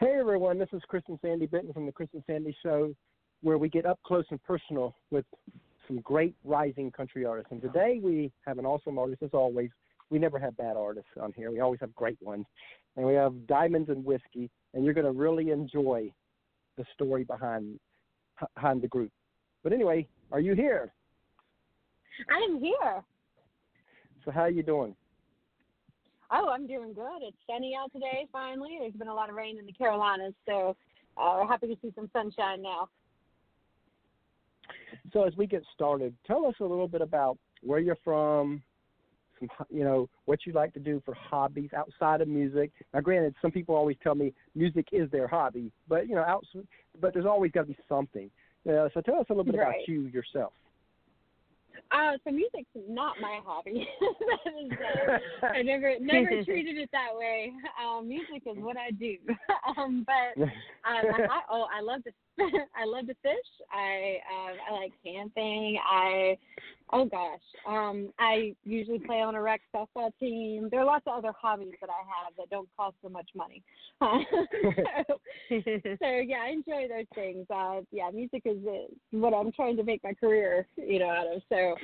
Hey everyone, this is Chris and Sandy Benton from the Chris and Sandy Show, where we get up close and personal with some great rising country artists. And today we have an awesome artist, as always. We never have bad artists on here. We always have great ones. And we have Diamonds and Whiskey, and you're going to really enjoy the story behind behind the group. But anyway, are you here? I am here. So how are you doing? Oh, I'm doing good. It's sunny out today. Finally, there's been a lot of rain in the Carolinas, so uh, we're happy to see some sunshine now. So as we get started, tell us a little bit about where you're from, some you know what you like to do for hobbies outside of music. Now, granted, some people always tell me music is their hobby, but you know, out, but there's always got to be something. Uh, so tell us a little bit right. about you yourself. Uh, so music's not my hobby. that is, uh, I never never treated it that way. Um, music is what I do. um, but um, I, oh, I love to I love to fish. I um, I like camping. I oh gosh, um, I usually play on a rec softball team. There are lots of other hobbies that I have that don't cost so much money. so, so yeah, I enjoy those things. Uh, yeah, music is what I'm trying to make my career, you know, out of. So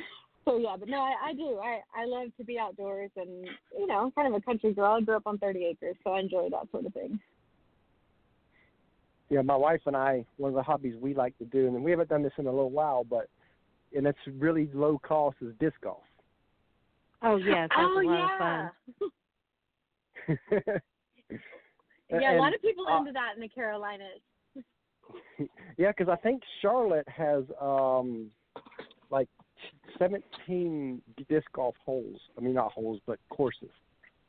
so yeah, but no, I, I do. I I love to be outdoors, and you know, I'm kind of a country girl. I grew up on 30 acres, so I enjoy that sort of thing yeah, my wife and I, one of the hobbies we like to do, and we haven't done this in a little while, but and it's really low cost is disc golf. Oh yes, that's oh, a lot yeah. of fun. yeah, and, a lot of people uh, into that in the Carolinas. yeah, because I think Charlotte has um like 17 disc golf holes. I mean, not holes, but courses.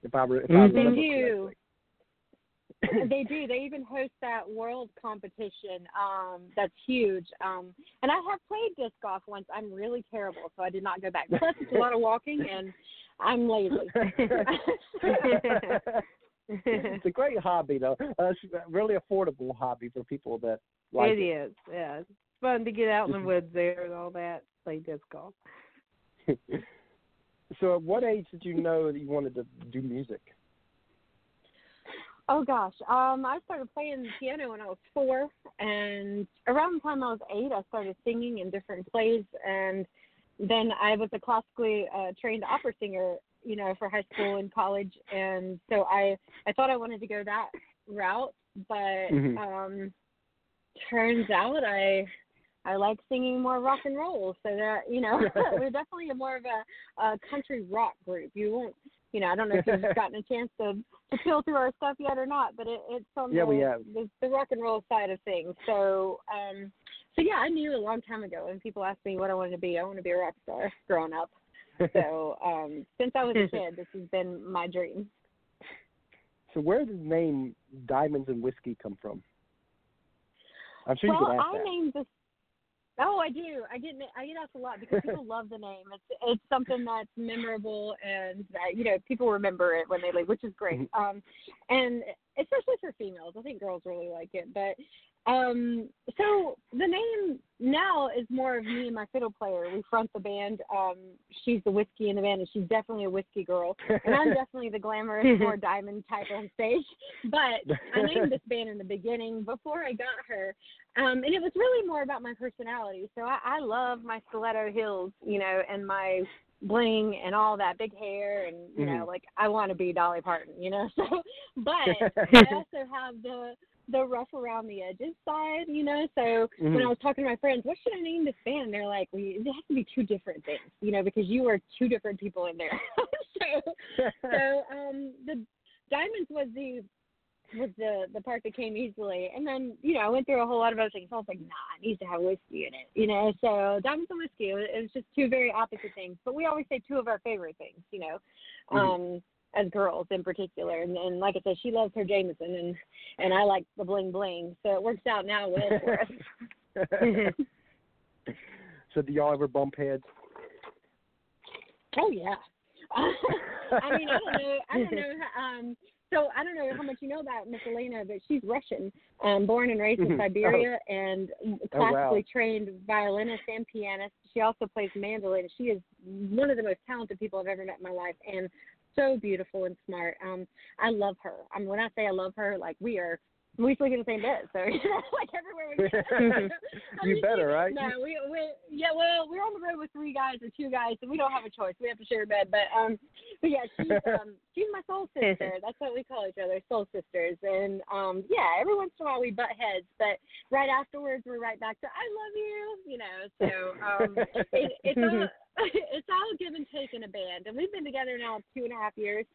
If I, re- if I Mhm. They remember do. correctly. they do. They even host that world competition. Um, that's huge. Um, and I have played disc golf once. I'm really terrible, so I did not go back. Plus, it's a lot of walking, and I'm lazy. it's a great hobby, though. Uh, it's a really affordable hobby for people that like it is. Yeah, it's fun to get out in the woods there and all that. Play disc golf. so, at what age did you know that you wanted to do music? Oh gosh, um, I started playing the piano when I was four, and around the time I was eight, I started singing in different plays, and then I was a classically uh, trained opera singer, you know, for high school and college, and so I I thought I wanted to go that route, but Mhm. um, turns out I I like singing more rock and roll, so that you know we're definitely a more of a, a country rock group. You won't you know, I don't know if you've gotten a chance to to peel through our stuff yet or not, but it, it's on Yeah, the, we have. the the rock and roll side of things. So, um, so yeah, I knew a long time ago when people asked me what I wanted to be. I want to be a rock star growing up. So, um, since I was a kid, this has been my dream. so, where did the name Diamonds and Whiskey come from? I'm sure well, you can ask I that. named this. Oh, I do. I get I get asked a lot because people love the name. It's it's something that's memorable and that you know people remember it when they leave, which is great. Mm-hmm. Um, and especially for females, I think girls really like it. But um, so the name now is more of me and my fiddle player. We front the band. Um, she's the whiskey in the band, and she's definitely a whiskey girl. And I'm definitely the glamorous, more diamond type on stage. But I named this band in the beginning before I got her, um, and it was really more about my personality. So I, I love my stiletto heels, you know, and my bling and all that big hair, and you know, Mhm. like I want to be Dolly Parton, you know. So, but I also have the the rough around the edges side, you know. So when I was talking to my friends, what should I name this band? They're like, well, it has to be two different things, you know, because you are two different people in there. so, so um, the diamonds was the was the the part that came easily, and then you know I went through a whole lot of other things. I was like, nah, it needs to have whiskey in it, you know. So diamonds and whiskey, it was just two very opposite things. But we always say two of our favorite things, you know. Mhm. Um, as girls in particular, and, and like I said, she loves her Jameson, and and I like the bling bling, so it works out now well for us. so, do y'all ever bump heads? Oh yeah. I mean, I don't know. I don't know. Um, so I don't know how much you know about Miss Elena, but she's Russian, um, born and raised in Mhm. Siberia, and Oh, classically wow. trained violinist and pianist. She also plays mandolin. She is one of the most talented people I've ever met in my life, and so beautiful and smart. Um, I love her. Mean, when I say I love her, like we are we sleep in the same bed, so you know, like everywhere we go. You mean, better, right? No, we we yeah, well, we're on the road with three guys or two guys, so we don't have a choice. We have to share a bed. But um, but yeah, she's um, she's my soul sister. That's what we call each other, soul sisters. And um, yeah, every once in a while we butt heads, but right afterwards we're right back to I love you, you know. So um, it, it's all it's all give and take in a band, and we've been together now two and a half years.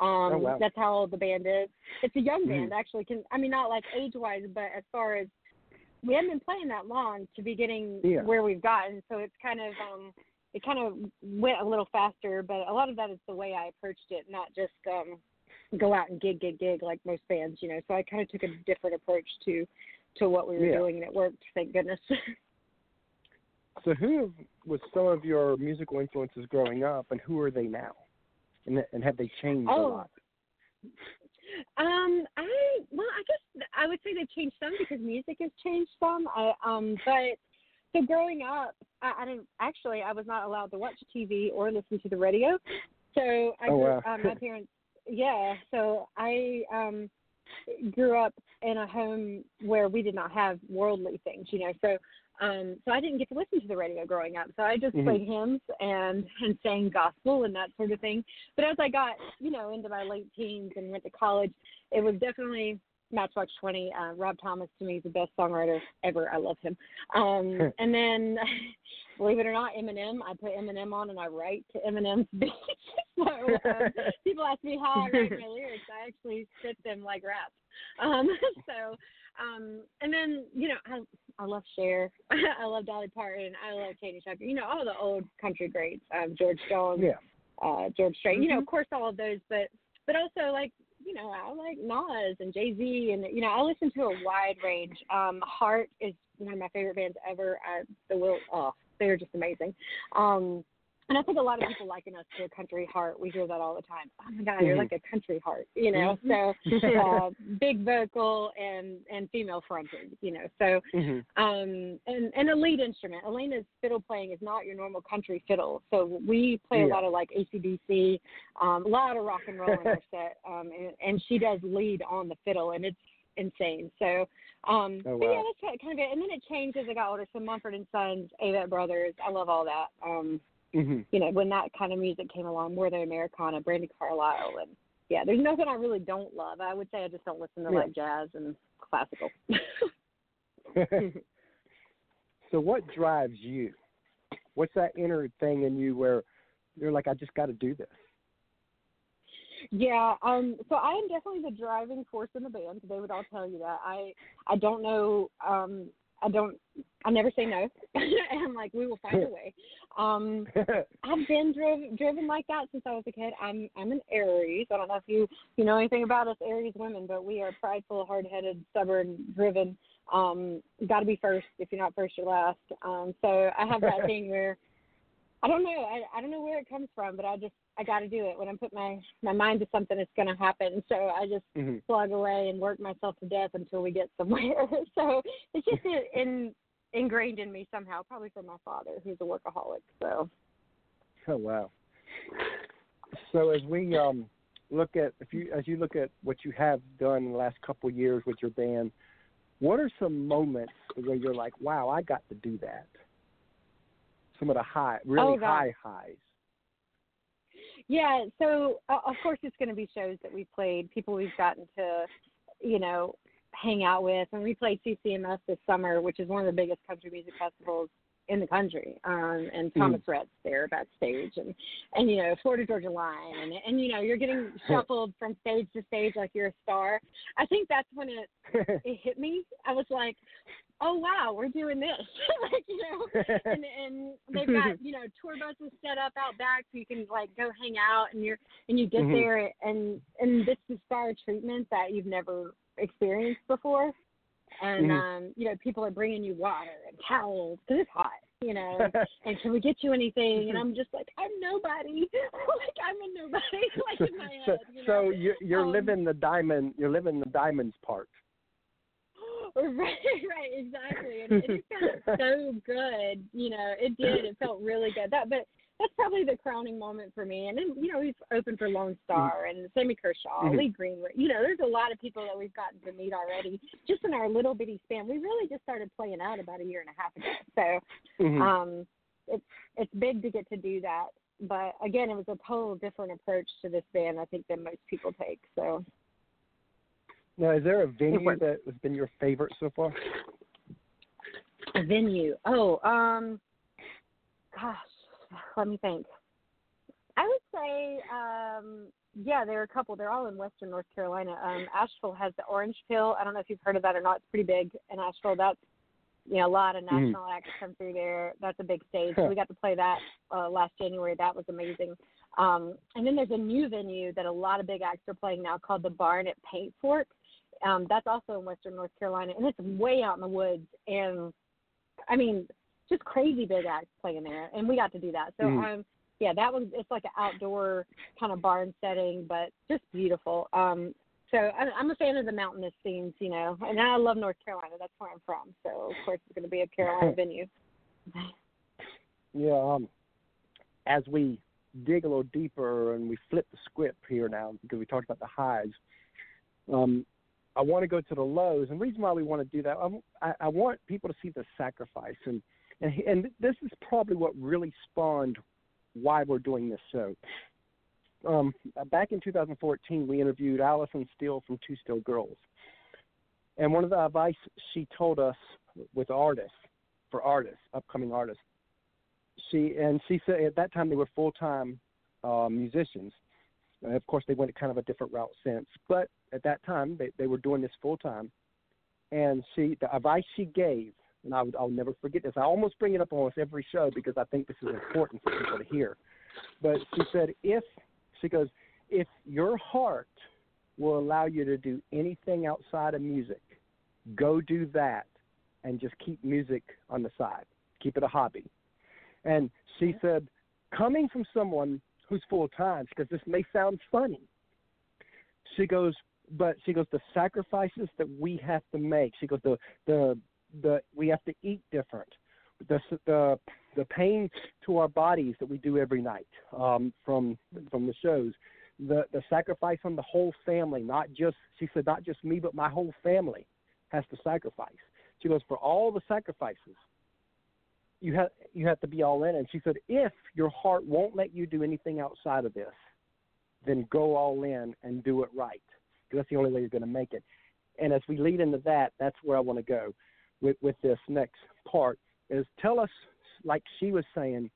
Um, Oh, wow. that's how old the band is. It's a young Mhm. band, actually. Can I mean not like age wise, but as far as we haven't been playing that long to be getting Yeah. where we've gotten, so it's kind of um, it kind of went a little faster. But a lot of that is the way I approached it, not just um, go out and gig, gig, gig like most bands, you know. So I kind of took a different approach to to what we were Yeah. doing, and it worked. Thank goodness. So who was some of your musical influences growing up, and who are they now? And and have they changed a Oh. lot? Um, I well, I guess I would say they've changed some because music has changed some. I, um, but so growing up, I, I didn't actually I was not allowed to watch TV or listen to the radio. So I Oh, grew, wow. um, my parents, yeah. So I um grew up in a home where we did not have worldly things, you know. So um so I didn't get to listen to the radio growing up. So I just Mhm. played hymns and and sang gospel and that sort of thing. But as I got, you know, into my late teens and went to college, it was definitely Matchbox 20. Uh, Rob Thomas to me is the best songwriter ever. I love him. Um, and then, believe it or not, Eminem. I put Eminem on and I write to Eminem's beats. so um, people ask me how I write my lyrics. I actually spit them like rap. Um, so, um, and then you know, I I love Cher. I love Dolly Parton. I love Katie Tucker. You know, all the old country greats. Um, George Jones Yeah. uh George Strait. You know, Mhm. of course all of those, but but also like, you know, I like Nas and Jay Z and you know, I listen to a wide range. Um Heart is one of my favorite bands ever. I the will oh, they're just amazing. Um and I think a lot of people liken us to a country heart. We hear that all the time. Oh my God, you're Mhm. like a country heart, you know. So uh, big vocal and and female fronted, you know. So hmm um and and a lead instrument. Elena's fiddle playing is not your normal country fiddle. So we play a lot of like acdc um a lot of rock and roll in our set um and, and she does lead on the fiddle and it's insane. So um Oh, but yeah that's kind of- kind of it. And then it changed as i got older. So mumford and sons avett brothers i love all that. Um hmm you know when that kind of music came along more than americana Brandi Carlile and yeah there's nothing i really don't love i would say i just don't listen to Yeah. like jazz and classical so what drives you? What's that inner thing in you where you're like, I just got to do this? Yeah, um, so I am definitely the driving force in the band. They would all tell you that. I I don't know um I don't I never say no. and I'm like, we will find a way. Um I've been driven driven like that since I was a kid. I'm I'm an Aries. I don't know if you you know anything about us Aries women, but we are prideful, hard headed, stubborn, driven. Um, gotta be first. If you're not first, you're last. Um, so I have that thing where I don't know. I I don't know where it comes from, but I just I got to do it. When I put my my mind to something, it's going to happen. So I just Mhm. plug away and work myself to death until we get somewhere. so it's just in, ingrained in me somehow, probably from my father, who's a workaholic. So Oh wow. So as we um look at if you as you look at what you have done in the last couple of years with your band, what are some moments where you're like, wow, I got to do that? Some of the high, really Oh, high highs. Yeah. So uh, of course it's going to be shows that we've played, people we've gotten to, you know, hang out with. And we played CCMF this summer, which is one of the biggest country music festivals in the country. Um, and Thomas Rhett's there backstage, and and you know Florida Georgia Line, and and you know you're getting shuffled from stage to stage like you're a star. I think that's when it it hit me. I was like, oh wow, we're doing this, like you know. And and they've got you know tour buses set up out back so you can like go hang out, and you're and you get Mhm. there and and this is star treatment that you've never experienced before. And Mhm. um, you know, people are bringing you water and towels because it's hot, you know. and, can we get you anything? And I'm just like, I'm nobody. like I'm a nobody. like in my so head, you know. so you're, you're Um, living the diamond. You're living the diamonds part. right, right, exactly. And it just felt so good. You know, it did. It felt really good. That, but that's probably the crowning moment for me. And then you know we've opened for Lonestar and Sammy Kershaw, Mhm. Lee Greenwood. You know, there's a lot of people that we've gotten to meet already just in our little bitty span. We really just started playing out about a year and a half ago. So Mhm. um, it's it's big to get to do that. But again, it was a total different approach to this band, I think, than most people take. So now, is there a venue that has been your favorite so far? a venue. Oh, um, gosh, let me think. I would say, um, yeah, there are a couple. They're all in Western North Carolina. Um, Asheville has the Orange Peel. I don't know if you've heard of that or not. It's pretty big in Asheville. That's you know a lot of Mhm. national acts come through there. That's a big stage. Huh. We got to play that uh, last January. That was amazing. Um, and then there's a new venue that a lot of big acts are playing now called the Barn at Paint Fork. Um, that's also in Western North Carolina, and it's way out in the woods. And I mean, just crazy big acts playing there, and we got to do that. So Mhm. um, yeah, that was it's like an outdoor kind of barn setting, but just beautiful. Um, so I, I'm a fan of the mountainous scenes, you know, and I love North Carolina. That's where I'm from. So of course it's going to be a Carolina venue. Yeah, um, as we dig a little deeper and we flip the script here now because we talked about the highs, um, I want to go to the lows. And the reason why we want to do that, I'm- I, I want people to see the sacrifice, and and and this is probably what really spawned why we're doing this show. Um, back in 2014, we interviewed Allison Steele from Two Steel Girls, and one of the advice she told us with artists, for artists, upcoming artists, she and she said at that time they were full time uh, musicians. Uh, of course, they went kind of a different route since, but at that time they they were doing this full time. And she, the advice she gave, and I would, I'll never forget this. I almost bring it up almost every show because I think this is important for people to hear. But she said, if she goes, if your heart will allow you to do anything outside of music, go do that, and just keep music on the side. Keep it a hobby. And she said, coming from someone who's full time, because this may sound funny, she goes, but she goes, the sacrifices that we have to make. She goes, the the the we have to eat different. The the the pain to our bodies that we do every night um, from from the shows. The the sacrifice on the whole family, not just she said, not just me, but my whole family has to sacrifice. She goes, for all the sacrifices, you have you have to be all in. And she said, if your heart won't let you do anything outside of this, then go all in and do it right. Because that's the only way you're going to make it. And as we lead into that, that's where I want to go with with this next part. Is tell us, like she was saying,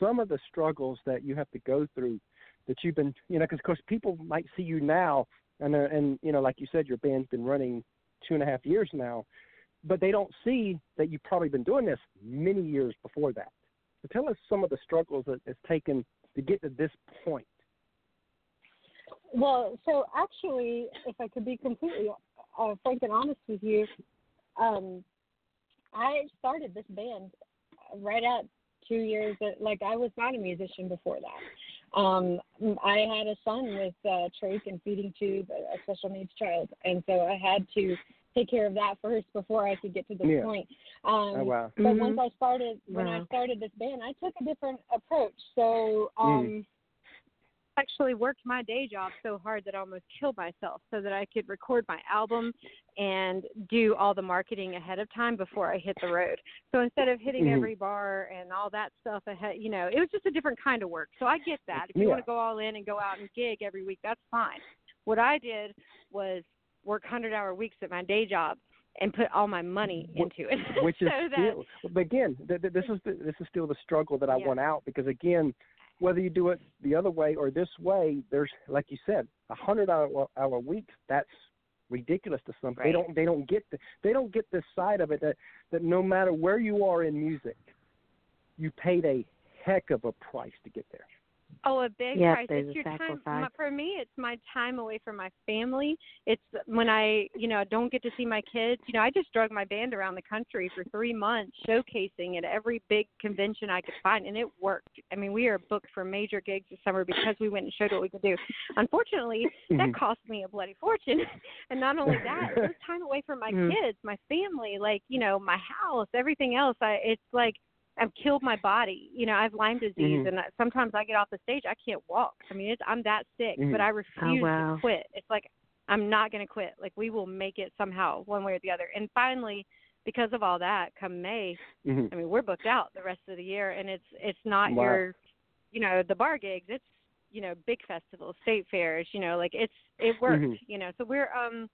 some of the struggles that you have to go through that you've been, you know, because of course people might see you now, and and you know, like you said, your band's been running two and a half years now, but they don't see that you've probably been doing this many years before that. So tell us some of the struggles that it's taken to get to this point. Well, so actually, if I could be completely uh, frank and honest with you, um, I started this band right at two years. Like I was not a musician before that. Um, I had a son with uh, trach and feeding tube, a special needs child, and so I had to take care of that first before I could get to this Yeah. point. Um, Oh wow. but Mhm. once I started, when I started this band, I took a different approach. So, um, actually worked my day job so hard that I almost killed myself so that I could record my album and do all the marketing ahead of time before I hit the road. So instead of hitting Mhm. every bar and all that stuff ahead, you know, it was just a different kind of work. So I get that. If you Yeah. want to go all in and go out and gig every week, that's fine. What I did was work 100-hour weeks at my day job and put all my money into it. which is so that still, but again, th- th- this is the, this is still the struggle that I Yeah. want out because again, whether you do it the other way or this way, there's like you said, a hundred hour hour weeks. That's ridiculous to some. They don't they don't get the, they don't get this side of it that that no matter where you are in music, you paid a heck of a price to get there. Oh, a big Yep, price. It's your time. sacrifice. My, for me, it's my time away from my family. It's when I, you know, don't get to see my kids. You know, I just drug my band around the country for three months, showcasing at every big convention I could find, and it worked. I mean, we are booked for major gigs this summer because we went and showed what we could do. Unfortunately, that Mhm. cost me a bloody fortune. and not only that, it was time away from my Mm. kids, my family, like you know, my house, everything else. I, it's like I've killed my body. You know, I have Lyme disease, Mhm. and sometimes I get off the stage, I can't walk. I mean, it's, I'm that sick, Mhm. but I refuse wow. to quit. It's like I'm not going to quit. Like we will make it somehow, one way or the other. And finally, because of all that, come May, Mhm. I mean, we're booked out the rest of the year, and it's it's not Wow. your, you know, the bar gigs. It's you know, big festivals, state fairs. You know, like it's it works. Mhm. You know, so we're um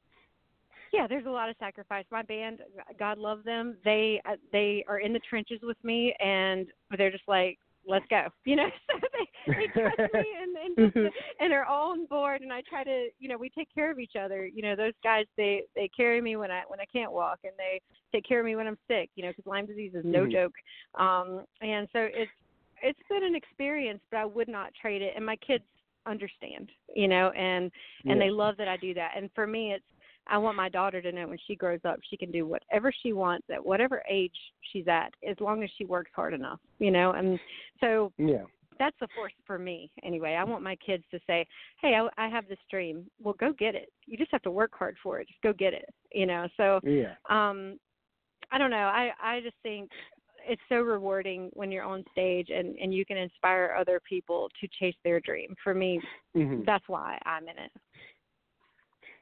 yeah, there's a lot of sacrifice. My band, God love them. They uh, they are in the trenches with me, and they're just like, let's go. You know, so they they trust me and and, just, Mhm. and they're all on board. And I try to, you know, we take care of each other. You know, those guys they they carry me when I when I can't walk, and they take care of me when I'm sick. You know, because Lyme disease is no Mhm. joke. Um, and so it's it's been an experience, but I would not trade it. And my kids understand, you know, and and they love that I do that. And for me, it's I want my daughter to know when she grows up, she can do whatever she wants at whatever age she's at, as long as she works hard enough, you know. And so Yeah. that's the force for me anyway. I want my kids to say, "Hey, I, I have this dream. Well, go get it. You just have to work hard for it. Just go get it." You know. So Yeah. um i don't know i i just think it's so rewarding when you're on stage and and you can inspire other people to chase their dream for me Mhm. that's why i'm in it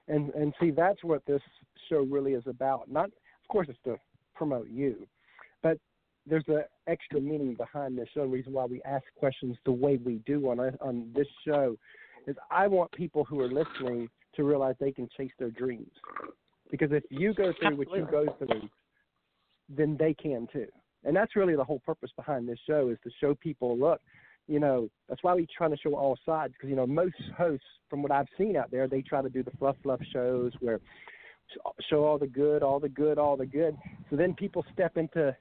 and and see that's what this show really is about. Not of course it's to promote you but there's an extra meaning behind this show and reason why we ask questions the way we do on on this show is i want people who are listening to realize they can chase their dreams. Because if you go through what you go through then they can too. And that's really the whole purpose behind this show is to show people look you know that's why we try to show all sides because you know most hosts from what i've seen out there they try to do the fluff fluff shows where show all the good all the good all the good. So then people step into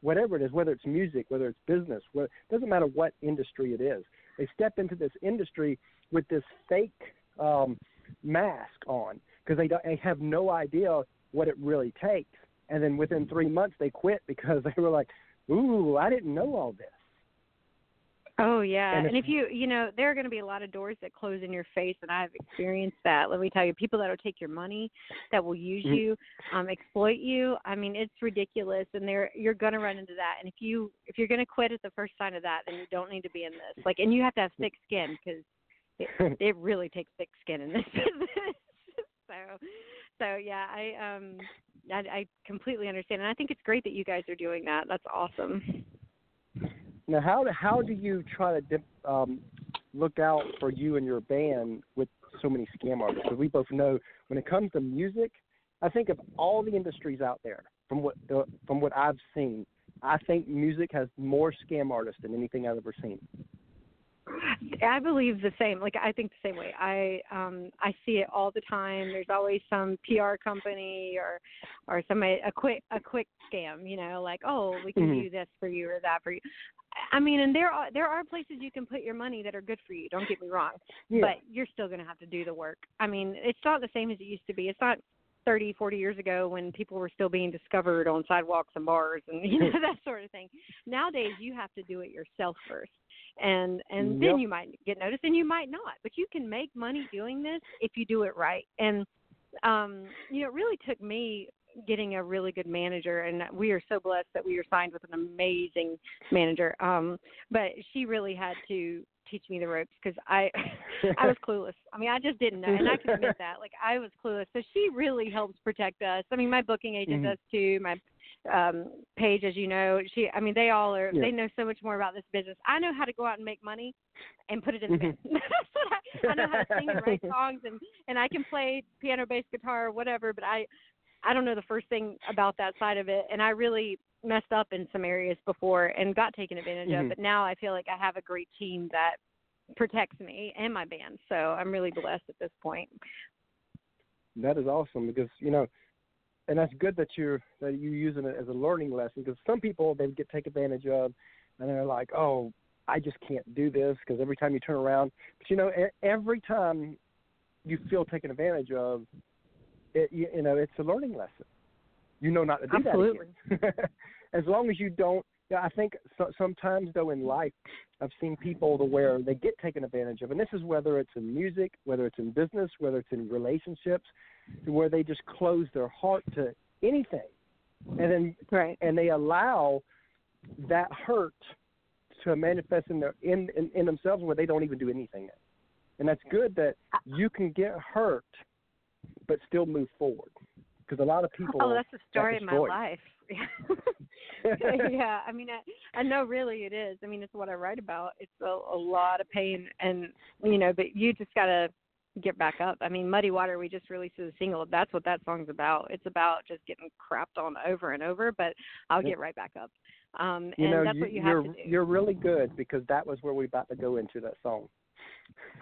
whatever it is whether it's music whether it's business whether, it doesn't matter what industry it is. They step into this industry with this fake um mask on because they don't they have no idea what it really takes. And then within three months they quit because they were like ooh i didn't know all this oh yeah And and, if- you you know there are going to be a lot of doors that close in your face and i've experienced that let me tell you people that will take your money that will use Mhm. you um exploit you i mean it's ridiculous and there you're going to run into that and if you if you're going to quit at the first sign of that then you don't need to be in this like and you have to have thick skin because it, it really takes thick skin in this business. so, so yeah, I um, I, I completely understand, and I think it's great that you guys are doing that. That's awesome. Now, how how do you try to dip, um, look out for you and your band with so many scam artists? Because we both know when it comes to music, I think of all the industries out there, from what uh, from what I've seen, I think music has more scam artists than anything I've ever seen. I believe the same. Like I think the same way. I um I see it all the time. There's always some PR company or or some a quick a quick scam. You know, like oh we can Mhm. do this for you or that for you. I mean, and there are there are places you can put your money that are good for you. Don't get me wrong. Yeah. but you're still going to have to do the work. I mean, it's not the same as it used to be. It's not 30, 40 years ago when people were still being discovered on sidewalks and bars and you know that sort of thing. Nowadays, you have to do it yourself first. And and Yep. then you might get noticed and you might not. But you can make money doing this if you do it right. And um you know, it really took me getting a really good manager and we are so blessed that we are signed with an amazing manager. Um but she really had to teach me the ropes because I I was clueless. I mean, I just didn't know, and I can admit that. Like, I was clueless. So she really helps protect us. I mean, my booking agent Mhm. does too. My um Paige, as you know, she. I mean, they all are. Yeah. They know so much more about this business. I know how to go out and make money, and put it in the Mhm. band. That's what I, I know how to sing and write songs, and and I can play piano, bass, guitar, whatever. But I, I don't know the first thing about that side of it, and I really messed up in some areas before and got taken advantage Mhm. of. But now I feel like I have a great team that protects me and my band. So I'm really blessed at this point. That is awesome because you know, and that's good that you're that you're using it as a learning lesson. Because some people they get take advantage of, and they're like, oh, I just can't do this because every time you turn around, but you know, every time you feel taken advantage of, it you, you know, it's a learning lesson. You know not to do Absolutely. that again. as long as you don't. Yeah, I think so, sometimes though in life, I've seen people to where they get taken advantage of, and this is whether it's in music, whether it's in business, whether it's in relationships, where they just close their heart to anything, and then Right. and they allow that hurt to manifest in their in, in in themselves where they don't even do anything. And that's good that you can get hurt, but still move forward. Because a lot of people. Oh, that's the story of my life. yeah, I mean, I, I know really it is. I mean, it's what I write about. It's a, a lot of pain, and you know, but you just gotta get back up. I mean, Muddy Water, we just released as a single. That's what that song's about. It's about just getting crapped on over and over, but I'll get right back up. Um, you and know, that's you, what you are have to do. You're really good because that was where we're about to go into that song.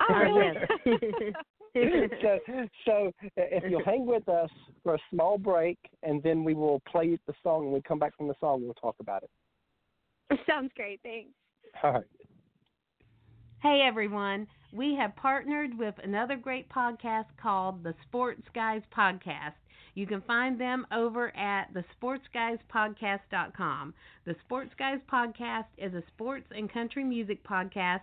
Oh, really? so, so if you'll hang with us for a small break, and then we will play the song. When we come back from the song, we'll talk about it. Sounds great. Thanks. All right. Hey everyone, we have partnered with another great podcast called the Sports Guys Podcast. You can find them over at thesportsguyspodcast.com. The Sports Guys Podcast is a sports and country music podcast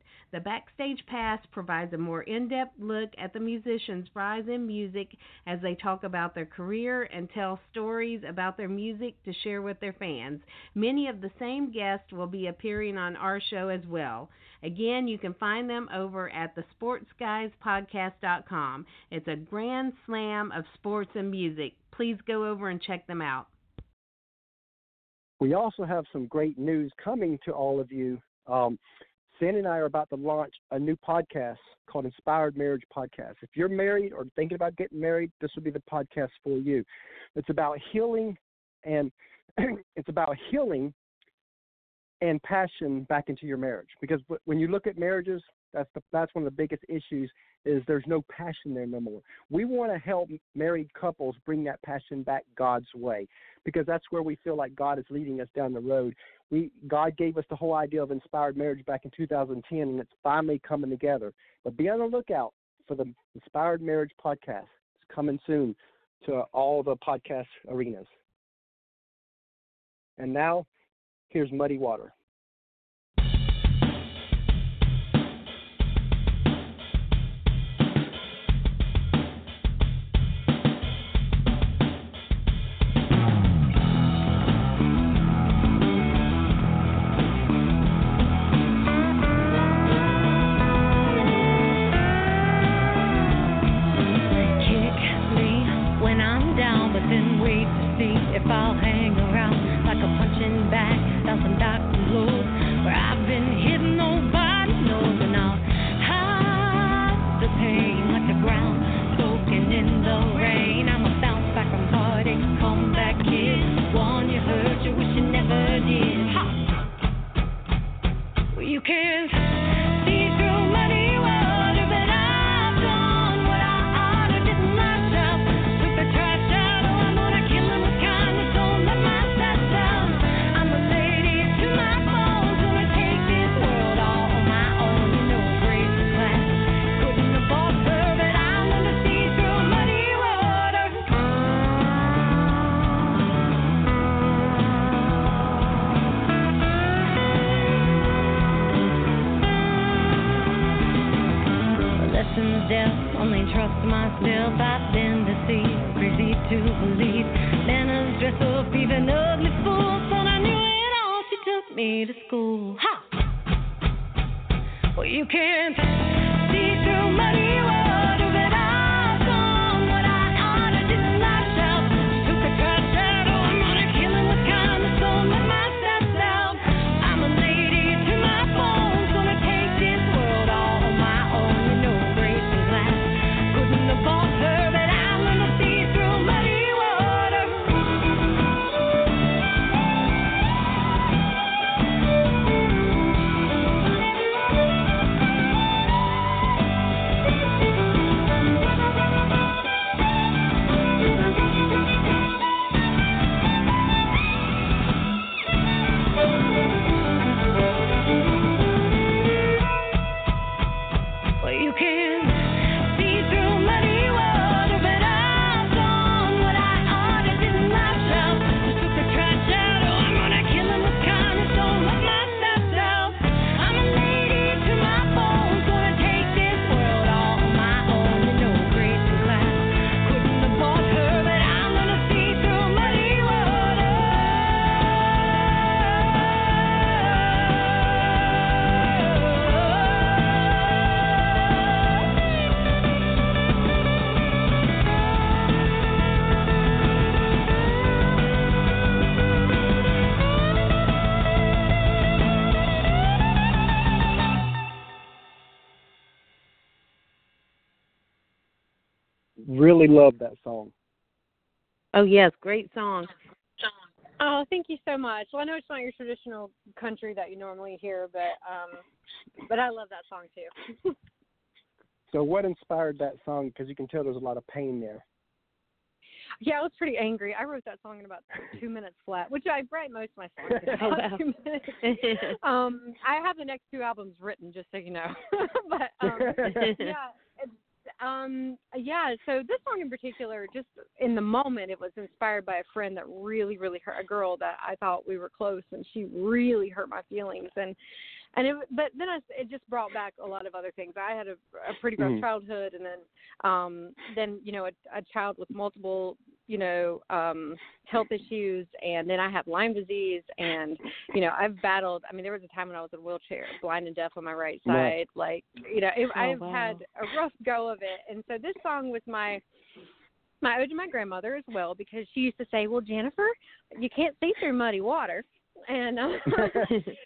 The Backstage Pass provides a more in depth look at the musicians' rise in music as they talk about their career and tell stories about their music to share with their fans. Many of the same guests will be appearing on our show as well. Again, you can find them over at thesportsguyspodcast.com. It's a grand slam of sports and music. Please go over and check them out. We also have some great news coming to all of you. Um, Sandy and I are about to launch a new podcast called Inspired Marriage Podcast. If you're married or thinking about getting married, this will be the podcast for you. It's about healing and it's about healing and passion back into your marriage. Because when you look at marriages, that's the, that's one of the biggest issues is there's no passion there no more. We want to help married couples bring that passion back God's way because that's where we feel like God is leading us down the road. We God gave us the whole idea of inspired marriage back in 2010 and it's finally coming together. But be on the lookout for the Inspired Marriage podcast. It's coming soon to all the podcast arenas. And now here's Muddy Water. Really love that song. Oh yes, great song. Oh, thank you so much. Well, I know it's not your traditional country that you normally hear, but um, but I love that song too. so, what inspired that song? Because you can tell there's a lot of pain there. Yeah, I was pretty angry. I wrote that song in about two minutes flat, which I write most of my songs in about two minutes. um, I have the next two albums written, just so you know. but um, yeah, it's, um, yeah. So this song in particular, just in the moment, it was inspired by a friend that really, really hurt a girl that I thought we were close, and she really hurt my feelings, and and it but then I, it just brought back a lot of other things i had a, a pretty rough Mm. childhood and then um then you know a, a child with multiple you know um health issues and then i have lyme disease and you know i've battled i mean there was a time when i was in a wheelchair blind and deaf on my right side like you know it, Oh, i've wow. had a rough go of it and so this song was my my ode to my grandmother as well because she used to say well jennifer you can't see through muddy water and uh,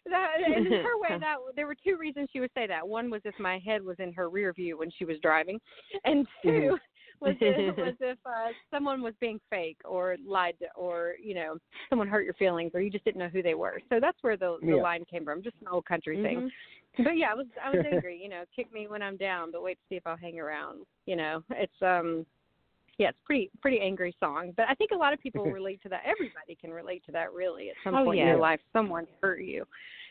that in her way that there were two reasons she would say that one was if my head was in her rear view when she was driving and 2 Mhm. was if, was if uh, someone was being fake or lied to, or you know someone hurt your feelings or you just didn't know who they were so that's where the the Yeah. line came from just an old country thing Mhm. but yeah i was i was angry you know kick me when i'm down but wait to see if i'll hang around you know it's um yeah, it's pretty pretty angry song, but I think a lot of people relate to that. Everybody can relate to that, really. At some Oh, point in yeah. your life, someone hurt you,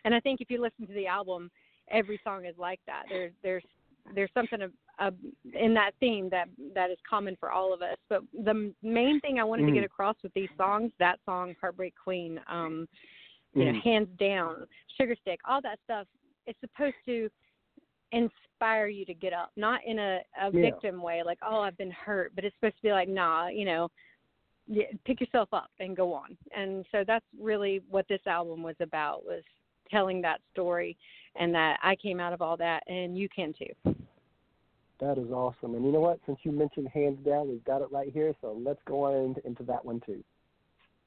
and I think if you listen to the album, every song is like that. There's there's there's something of, of, in that theme that that is common for all of us. But the main thing I wanted to Mhm. get across with these songs, that song, Heartbreak Queen, um, you know, Mhm. hands down, Sugar Stick, all that stuff, it's supposed to inspire you to get up, not in a, a Yeah. victim way, like, oh, I've been hurt, but it's supposed to be like, nah, you know, pick yourself up and go on. And so that's really what this album was about, was telling that story and that I came out of all that and you can too. That is awesome. And you know what? Since you mentioned hands down, we've got it right here. So let's go on into, into that one too.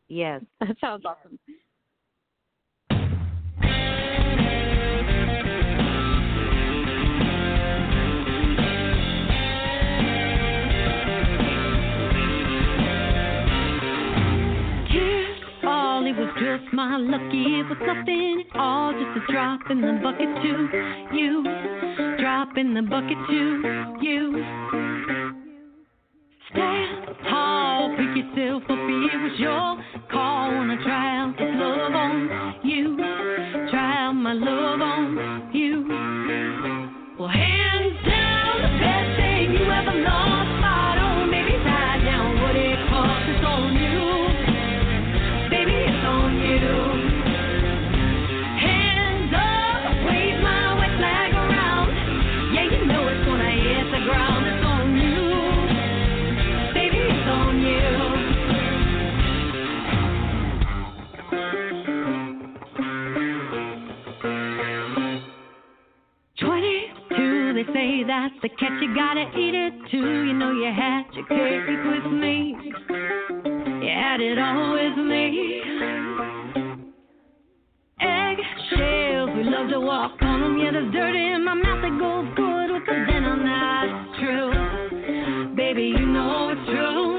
Yes. That sounds awesome. Was just my lucky. It was nothing at all, just a drop in the bucket to you. Drop in the bucket to you. Stand tall, pick yourself up. It was your call. Wanna try out this love on you. Out my love on that's the catch. You gotta eat it too. You know you had your cake with me. You had it all with me. Eggshells, we love to walk on them. Yeah, there's dirt in my mouth that goes good with the denim. That's true. Baby, you know it's true.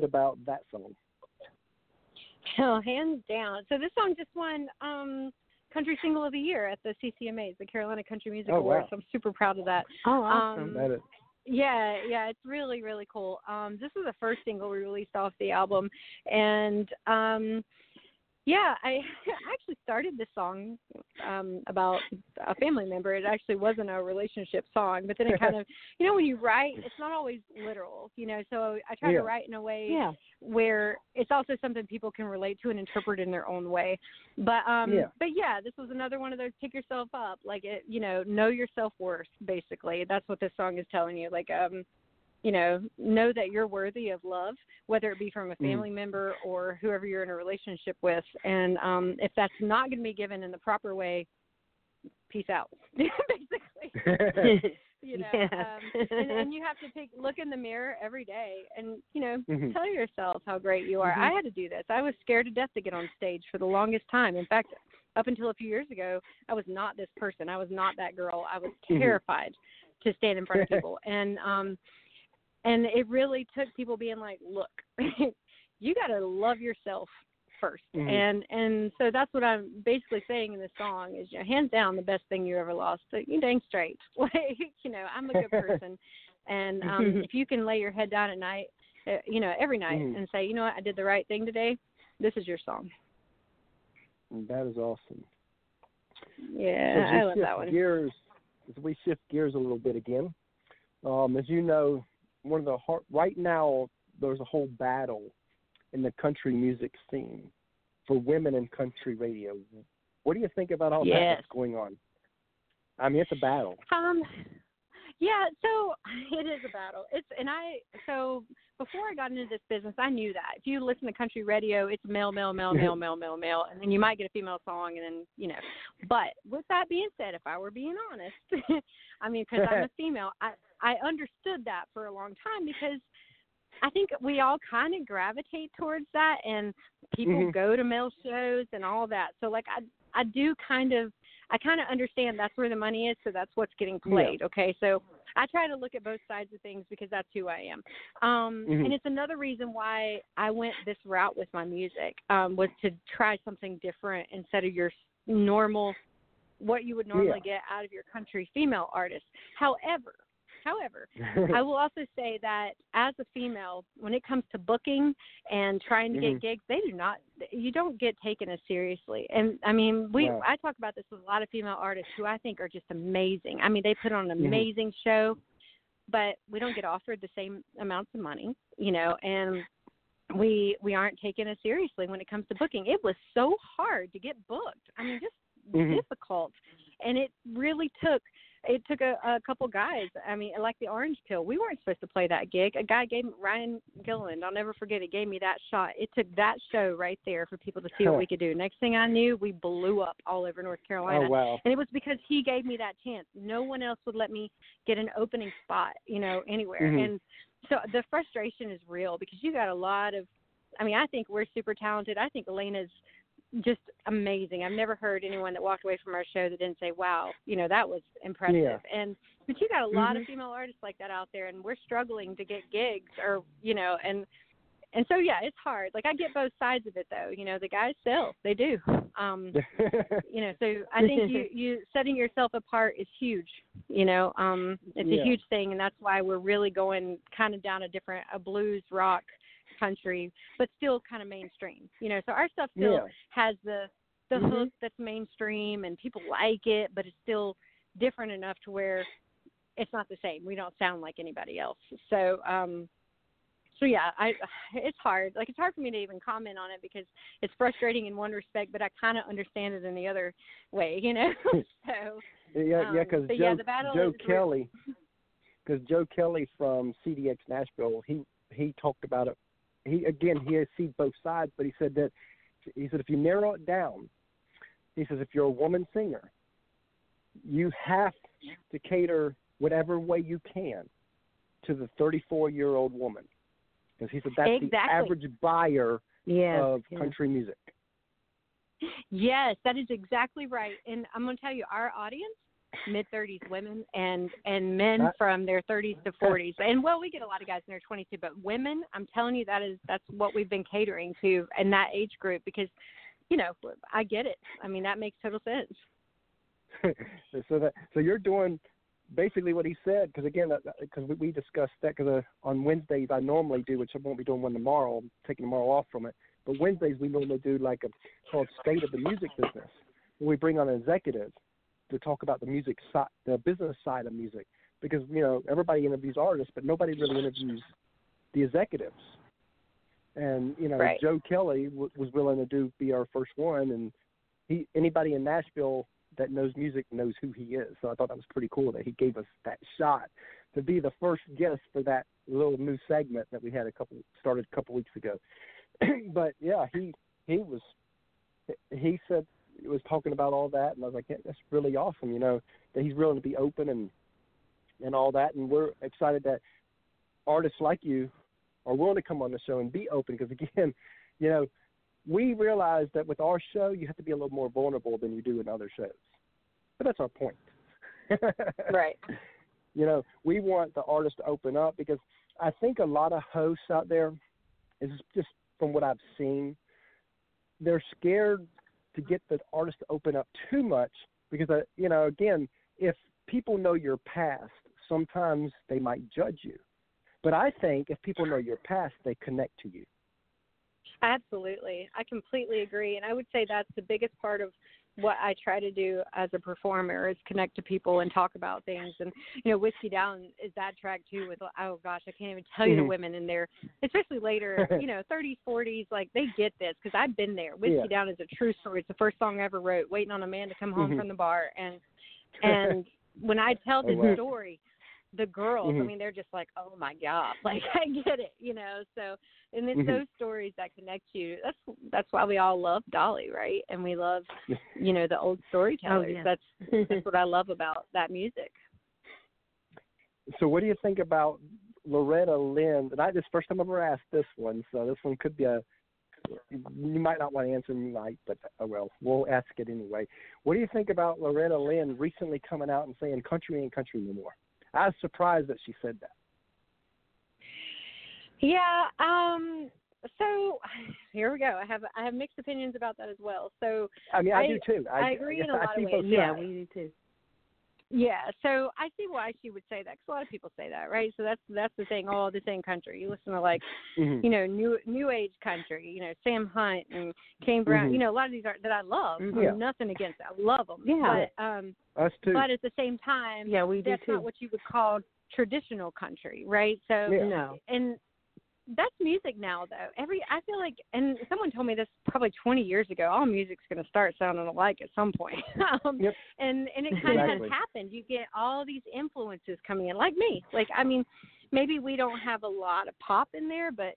Bit about that song. Oh, hands down. So this song just won um country single of the year at the CCMAs, the Carolina Country Music Oh, Awards. wow. So I'm super proud of that. Oh, awesome. Um, That is, Yeah, yeah, it's really really cool. Um this is the first single we released off the album and um yeah, I actually started this song um about a family member. It actually wasn't a relationship song, but then it kind of, you know, when you write, it's not always literal, you know. So I try Yeah. to write in a way yeah. where it's also something people can relate to and interpret in their own way. But um Yeah. but yeah, this was another one of those pick yourself up, like it you know, know your self worth basically. That's what this song is telling you. Like um you know, know that you're worthy of love, whether it be from a family member or whoever you're in a relationship with. And um if that's not gonna be given in the proper way, peace out. basically. You know. Yeah. Um and, and you have to take look in the mirror every day and, you know, Mhm. tell yourself how great you are. I had to do this. I was scared to death to get on stage for the longest time. In fact, up until a few years ago, I was not this person. I was not that girl. I was Mhm. terrified to stand in front of people. And um and it really took people being like, "Look, you got to love yourself 1st Mhm. And and so that's what I'm basically saying in this song is you know, hands down the best thing you ever lost. So you dang straight. Like, you know, I'm a good person. and um if you can lay your head down at night, uh, you know, every night Mhm. and say, "You know what? I did the right thing today." This is your song. that is awesome. Yeah, So I love that one. Gears, as we shift gears a little bit again, um, as you know, one of the hard, right now there's a whole battle in the country music scene for women in country radio. What do you think about all that that's going on? I mean, it's a battle. Um, yeah, so it is a battle. It's and I so before I got into this business, I knew that if you listen to country radio, it's male, male, male, male, male, male, male, and then you might get a female song, and then you know. But with that being said, if I were being honest, I mean, because I'm a female, I I understood that for a long time because I think we all kind of gravitate towards that, and people Mhm. go to male shows and all that. So like I I do kind of I kind of understand that's where the money is, so that's what's getting played. Okay, so I try to look at both sides of things because that's who I am. Um, Mhm. And it's another reason why I went this route with my music um, was to try something different instead of your normal, what you would normally get out of your country female artist. However, however, I will also say that as a female, when it comes to booking and trying to Mhm. get gigs, they do not. You don't get taken as seriously. And I mean, we Wow. I talk about this with a lot of female artists who I think are just amazing. I mean, they put on an Mhm. amazing show, but we don't get offered the same amounts of money, you know, and we we aren't taken as seriously when it comes to booking. It was so hard to get booked. I mean, just Mhm. difficult, and it really took it took a, a couple guys. I mean, like the Orange Peel, we weren't supposed to play that gig. A guy gave Ryan Gilland, I'll never forget it, gave me that shot. It took that show right there for people to see what we could do. Next thing I knew, we blew up all over North Carolina. oh wow. And it was because he gave me that chance. No one else would let me get an opening spot, you know, anywhere. Mhm. And so the frustration is real because you got a lot of I mean, I think we're super talented. I think Elena's just amazing. I've never heard anyone that walked away from our show that didn't say, "Wow, you know, that was impressive." Yeah. And but you got a lot Mhm. of female artists like that out there and we're struggling to get gigs or, you know, and and so yeah, it's hard. Like I get both sides of it though. You know, the guys sell. They do. Um you know so i think you you setting yourself apart is huge you know um it's Yeah. a huge thing and that's why we're really going kind of down a different a blues rock country but still kind of mainstream you know so our stuff still Yeah. has the the Mhm. hook that's mainstream and people like it but it's still different enough to where it's not the same we don't sound like anybody else so um so yeah, I it's hard. Like it's hard for me to even comment on it because it's frustrating in one respect, but I kind of understand it in the other way, you know. so Yeah, yeah, Um, because Joe, yeah, the battle Joe. Kelly, because Joe Kelly from CDX Nashville, he he talked about it. He again he has seen both sides, but he said that he said if you narrow it down, he says if you're a woman singer, you have to cater whatever way you can to the 34 year old woman, because he said that's the average buyer Yeah. of yeah. country music. yes, that is exactly right. And I'm going to tell you, our audience mid 30s women and and men That- from their 30s to 40s. And well, we get a lot of guys in their 20s too, but women, I'm telling you, that is that's what we've been catering to in that age group because, you know, I get it. I mean, that makes total sense. so that so you're doing basically what he said because again because we, we discussed that because uh, on Wednesdays I normally do which I won't be doing one tomorrow I'm taking tomorrow off from it but Wednesdays we normally do like a called State of the Music Business where we bring on an executive to talk about the music side the business side of music because you know everybody interviews artists but nobody really interviews the executives and you know Right. Joe Kelly w- was willing to do be our first one and he anybody in Nashville that knows music knows who he is. So I thought that was pretty cool that he gave us that shot to be the first guest for that little new segment that we had a couple started a couple weeks ago. but yeah, he he was he said was talking about all that, and I was like, yeah, that's really awesome. You know that he's willing to be open and and all that, and we're excited that artists like you are willing to come on the show and be open because again, you know, we realize that with our show you have to be a little more vulnerable than you do in other shows. But that's our point. Right. You know, we want the artist to open up because I think a lot of hosts out there is just from what I've seen, they're scared to get the artist to open up too much because uh, you know, again, if people know your past, sometimes they might judge you. But I think if people know your past, they connect to you. Absolutely. I completely agree. And I would say that's the biggest part of what I try to do as a performer is connect to people and talk about things. And, you know, Whiskey Down is that track too with, oh gosh, I can't even tell you the women in there, especially later, you know, 30s, 40s, like they get this because I've been there. Whiskey Yeah. Down is a true story. It's the first song I ever wrote, waiting on a man to come home Mhm. from the bar. And, and when I tell Oh, this wow. story, the girls, I Mhm. mean, they're just like, oh my god, like I get it, you know. So, and it's Mhm. those stories that connect you. That's that's why we all love Dolly, right? And we love, you know, the old storytellers. yeah. That's that's what I love about that music. So, what do you think about Loretta Lynn? And I this first time I've ever asked this one, so this one could be a. You might not want to answer, you might, but oh well, we'll ask it anyway. What do you think about Loretta Lynn recently coming out and saying country ain't country anymore? I was surprised that she said that. Yeah. Um. So here we go. I have I have mixed opinions about that as well. So I mean, I, I- do too. I, I agree in a lot of ways. yeah, we do too. Yeah, so I see why she would say that. 'cause a lot of people say that, right? So that's that's the thing. All the same country. You listen to like Mhm. you know new new age country. You know Sam Hunt and Kane Brown. Mhm. You know a lot of these are that I love. I'm Yeah. nothing against. It. I love them. Yeah. But um, Us too. but at the same time, Yeah, we do that's too. not what you would call traditional country, right? So Yeah. No. and that's music now though. Every i feel like and someone told me this probably 20 years ago all music's going to start sounding alike at some point. Um Yep. and and it kind of Exactly. has happened. You get all these influences coming in like me. Like i mean maybe we don't have a lot of pop in there but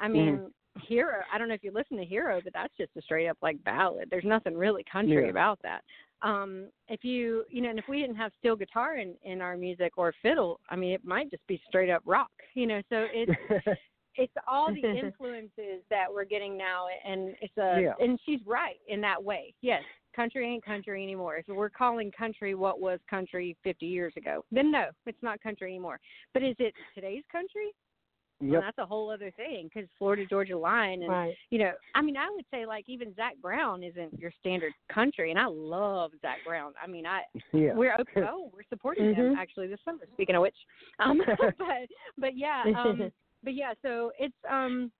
i mean hero i don't know if you listen to hero but that's just a straight up like ballad. There's nothing really country Yeah. about that. Um if you you know and if we didn't have steel guitar in in our music or fiddle i mean it might just be straight up rock you know? So it's it's all the influences that we're getting now and it's a Yeah. and she's right in that way yes country ain't country anymore if we're calling country what was country 50 years ago then no it's not country anymore but is it today's country well, that's a whole other thing because florida georgia line and Right. you know i mean i would say like even zac brown isn't your standard country and i love zac brown i mean i Yeah. we're open. Oh, we're supporting them Mhm. actually this summer. Speaking of which, um, but but yeah, um, but yeah. So it's um,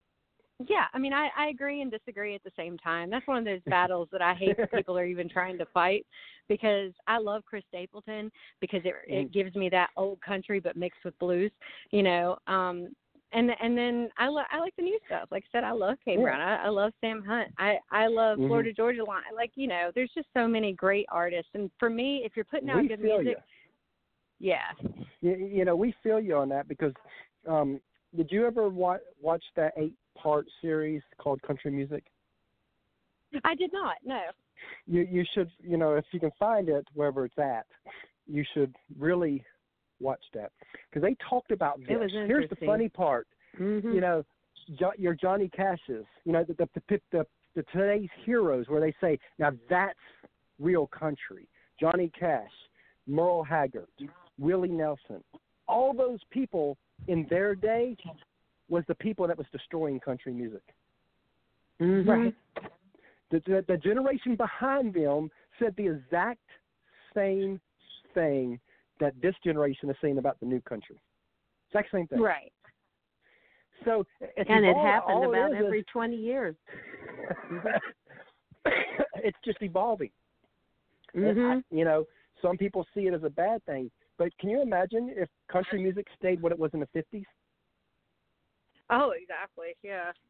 yeah. I mean, I I agree and disagree at the same time. That's one of those battles that I hate that people are even trying to fight because I love Chris Stapleton because it it Mhm. gives me that old country but mixed with blues. You know, um, and and then I lo- I like the new stuff. Like I said, I love Kay Yeah. Brown. I, I love Sam Hunt. I I love Mhm. Florida Georgia Line. Like you know, there's just so many great artists. And for me, if you're putting out we good music, you. yeah. you. You know, we feel you on that because um, did you ever wa- watch that eight-part series called Country Music? I did not. No. you you should you know if you can find it wherever it's at you should really watch that because they talked about this here's the funny part Mhm. you know jo- your johnny cashes you know the the, the the the today's heroes where they say now that's real country johnny cash Merle Haggard, Willie Nelson, all those people in their day was the people that was destroying country music. Mm-hmm. Right. The, the, the generation behind them said the exact same thing that this generation is saying about the new country. Exact same thing. Right. So it's And it evolved- happens all it about is is- every 20 years. it's just evolving. And Mhm. I- you know, some people see it as a bad thing, but can you imagine if country music stayed what it was in the fifties? Oh, exactly. Yeah.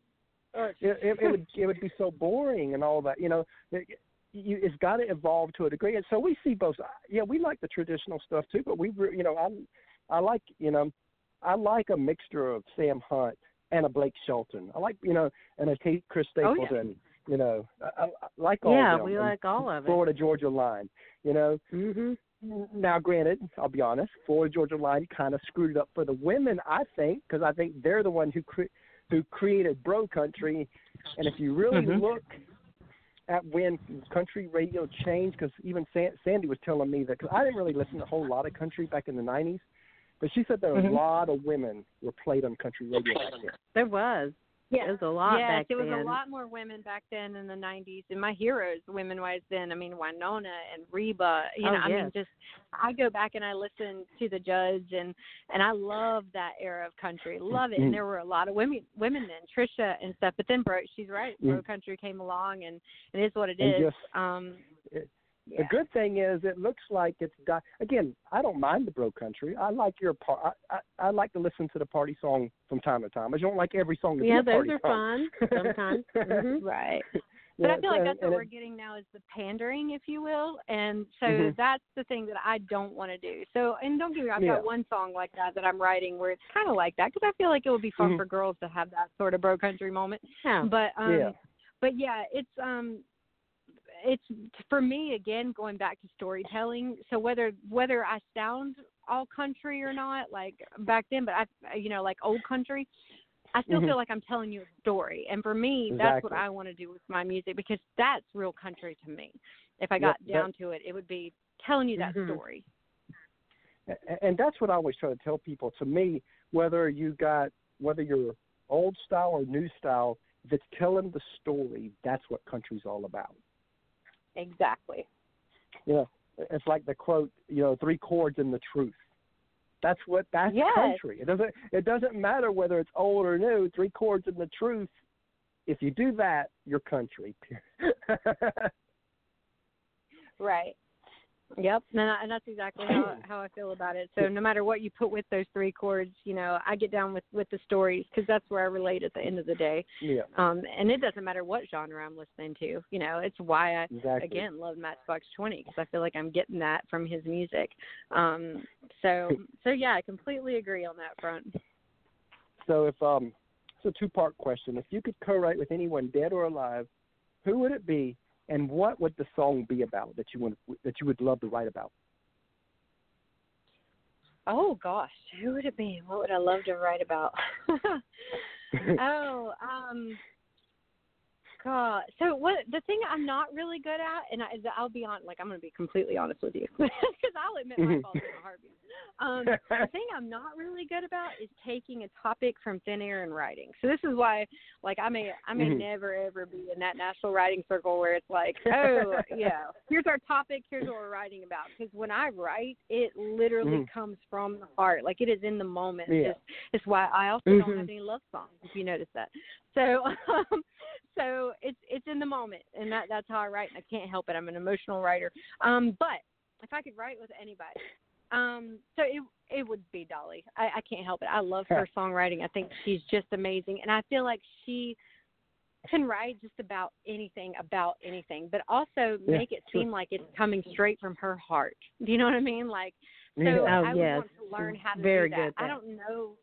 It, it, it would it would be so boring and all that. You know, it, you, it's got to evolve to a degree. And so we see both. Yeah, we like the traditional stuff too, but we, you know, I I like you know, I like a mixture of Sam Hunt and a Blake Shelton. I like you know, and a Kate Chris Oh, yeah. Stapleton. You know, I, I, like all Yeah, we and like all of it. Florida Georgia line. You know, Mhm. Now, granted, I'll be honest, Florida Georgia Line kind of screwed it up for the women, I think, because I think they're the one who cre- who created bro country. And if you really Mhm. look at when country radio changed, because even San- Sandy was telling me that, because I didn't really listen to a whole lot of country back in the '90s, but she said there were Mhm. a lot of women were played on country radio back then. There was. Yeah. There was a lot yes, back it was then. a lot more women back then in the '90s, and my heroes, women-wise, then. I mean, Wynonna and Reba. You Oh, know, I mean, just I go back and I listen to the Judds, and and I love that era of country, love it. Mm. And there were a lot of women, women then, Trisha and stuff. But then, bro, she's right. Bro Mm. country came along, and it is what it And is. just- um, it- yeah. The good thing is, it looks like it's di- again. I don't mind the bro country. I like your part. I, I I like to listen to the party song from time to time. I don't like every song. To be Yeah, a those party are song. fun sometimes. Mhm. Right. But I feel like and- that's what and we're it- getting now is the pandering, if you will. And so Mhm. that's the thing that I don't want to do. So, and don't get me wrong, I've Yeah. got one song like that that I'm writing where it's kind of like that because I feel like it would be fun Mhm. for girls to have that sort of bro country moment. Yeah. But um Yeah. but yeah, it's um it's for me again going back to storytelling. So whether whether I sound all country or not, like back then, but I you know like old country, I still Mhm. feel like I'm telling you a story. And for me, that's what I want to do with my music because that's real country to me. If I got that- down to it, it would be telling you that Mhm. story. And that's what I always try to tell people. To me, whether you got whether you're old style or new style, if it's telling the story, that's what country's all about. Exactly. Yeah, it's like the quote, you know, three chords in the truth. That's what that's Yes. country. It doesn't it doesn't matter whether it's old or new. Three chords in the truth. If you do that, you're country. Right. Yep, and, that's exactly how how I feel about it. So no matter what you put with those three chords, you know, I get down with with the stories because that's where I relate at the end of the day. yeah, Um, and it doesn't matter what genre I'm listening to. You know, it's why I exactly. again love Matchbox Twenty because I feel like I'm getting that from his music. Um, so so yeah, I completely agree on that front. So if um, it's a two-part question. If you could co-write with anyone dead or alive, who would it be, and what would the song be about that you would that you would love to write about? Oh gosh, who would it be? What would I love to write about? oh, um, God. So what? The thing I'm not really good at, and I, I'll be on, like I'm going to be completely honest with you, because I'll admit my Mhm. fault in a heartbeat. Um, the thing I'm not really good about is taking a topic from thin air and writing. So this is why, like, I may, I may Mhm. never ever be in that national writing circle where it's like, oh, yeah, here's our topic, here's what we're writing about. Because when I write, it literally Mhm. comes from the heart, like it is in the moment. Yeah. It's, it's why I also don't Mhm. have any love songs, if you notice that. So, um, so it's it's in the moment, and that that's how I write. And I can't help it. I'm an emotional writer. Um, but if I could write with anybody, um, so it it would be Dolly. I, I can't help it. I love her songwriting. I think she's just amazing, and I feel like she can write just about anything about anything, but also Yeah, make it sure. seem like it's coming straight from her heart. Do you know what I mean? Like, so Oh, I would yes. want to learn how to Very do that. good I don't know.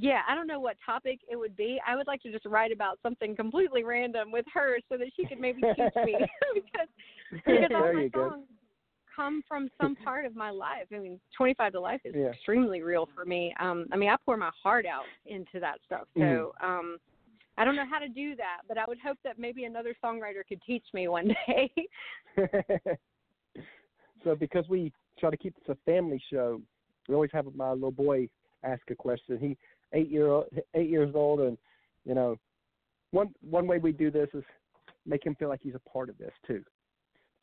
Yeah, I don't know what topic it would be. I would like to just write about something completely random with her, so that she could maybe teach me because because all There my you go. songs come from some part of my life. I mean, 25 to life is Yeah. extremely real for me. Um, I mean, I pour my heart out into that stuff. So, Mm-hmm. um, I don't know how to do that, but I would hope that maybe another songwriter could teach me one day. so because we try to keep this a family show. We always have my little boy ask a question. He eight year old, eight years old, and you know, one one way we do this is make him feel like he's a part of this too.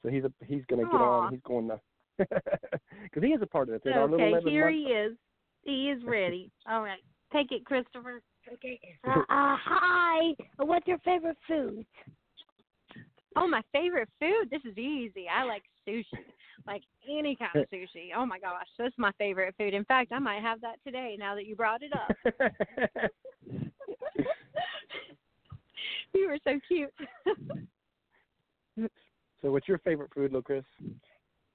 So he's a he's going to get on. He's going to because he is a part of it. There's our little okay, here month- he is. He is ready. All right, take it, Christopher. Okay. Uh, uh, hi. What's your favorite food? Oh, my favorite food. This is easy. I like sushi. Like any kind of sushi. Oh my gosh, that's my favorite food. In fact, I might have that today. Now that you brought it up, you were so cute. so what's your favorite food, little Chris?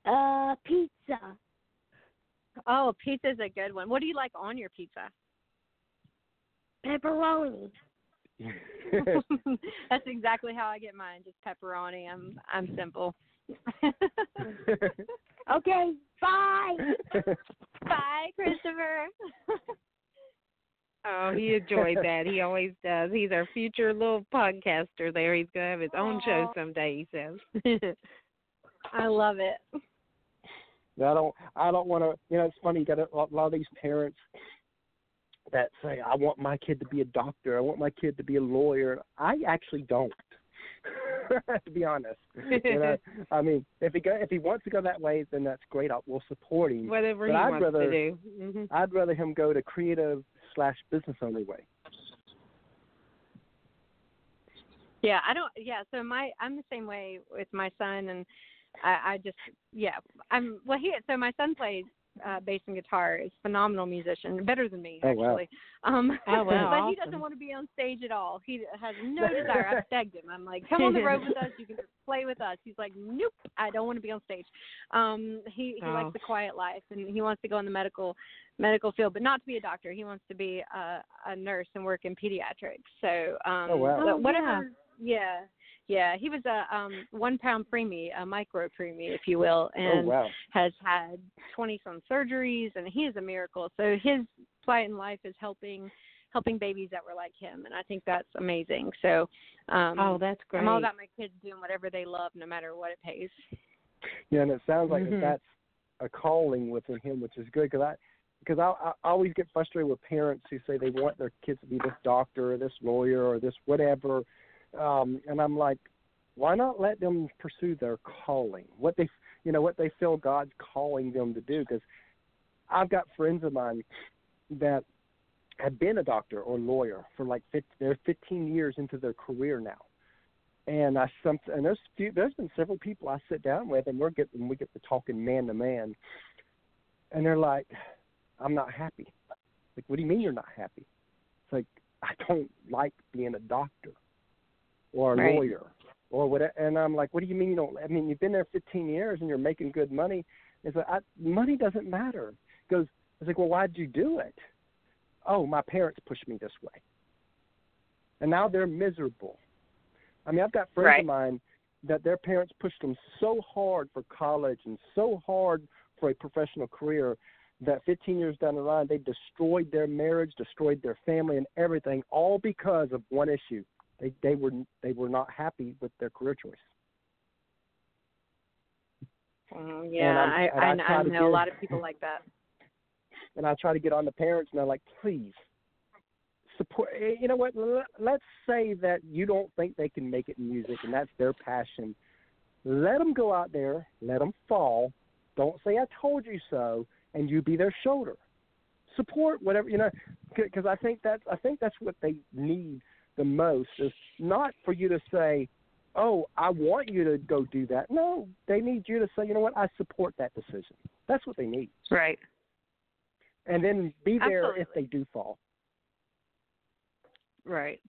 Uh, pizza. oh, pizza's a good one. What do you like on your pizza? Pepperoni. that's exactly how I get mine. Just pepperoni. I'm I'm simple. Okay. Bye. Bye, Christopher. Oh, he enjoyed that. He always does. He's our future little podcaster there. He's gonna have his own show someday, he says. I love it. I don't. I don't want to. You know, it's funny. You got a lot, lot of these parents that say, "I want my kid to be a doctor. I want my kid to be a lawyer." I actually don't. to be honest, you know, I mean, if he go, if he wants to go that way, then that's great. I, we'll support him. Whatever But he I'd wants rather- to do. hmm I'd rather him go to creative slash business only way. Yeah, I don't. Yeah, so my I'm the same way with my son, and I, I just yeah I'm well he so my son plays uh bass and guitar. Is a phenomenal musician better than me Oh, wow. actually. Um Oh, wow, but he doesn't want to be on stage at all. He has no desire. I've begged him. I'm like come on the road with us. You can just play with us. He's like nope I don't want to be on stage. Um he he Oh. likes the quiet life and he wants to go in the medical medical field but not to be a doctor. He wants to be a a nurse and work in pediatrics. So um Oh, wow. but Oh, whatever yeah yeah, he was a um one pound preemie, a micro preemie, if you will, oh and wow. has had twenty some surgeries and he is a miracle. So his plight in life is helping helping babies that were like him and I think that's amazing. So um Oh, that's great. I'm all about my kids doing whatever they love no matter what it pays. Yeah, and it sounds like Mhm. that that's a calling within him, which is good because I because I, I always get frustrated with parents who say they want their kids to be this doctor or this lawyer or this whatever, um, and I'm like, why not let them pursue their calling, what they you know what they feel God's calling them to do? Because I've got friends of mine that have been a doctor or lawyer for like 15, they're 15 years into their career now and I some and there's few there's been several people I sit down with and we're getting we get to talking man to man, and they're like, I'm not happy. Like, what do you mean you're not happy? It's like I don't like being a doctor or a Right. lawyer or what. And I'm like, what do you mean you don't? I mean, you've been there 15 years and you're making good money. It's like I, money doesn't matter. Because it's like, well, why'd you do it? Oh, my parents pushed me this way, and now they're miserable. I mean, I've got friends Right. of mine that their parents pushed them so hard for college and so hard for a professional career that 15 years down the line they destroyed their marriage, destroyed their family and everything all because of one issue. They they were they were not happy with their career choice. Um, yeah, I I I, I know a lot of people like that. and I try to get on the parents, and they're like, please support. eh, You know what? Let's say that you don't think they can make it in music, and that's their passion. Let them go out there, let them fall. Don't say I told you so, and you be their shoulder. Support whatever you know, because I think that's I think that's what they need the most is not for you to say, "Oh, I want you to go do that." No, they need you to say, "You know what? I support that decision." That's what they need Right. and then be there if they do fall. Right.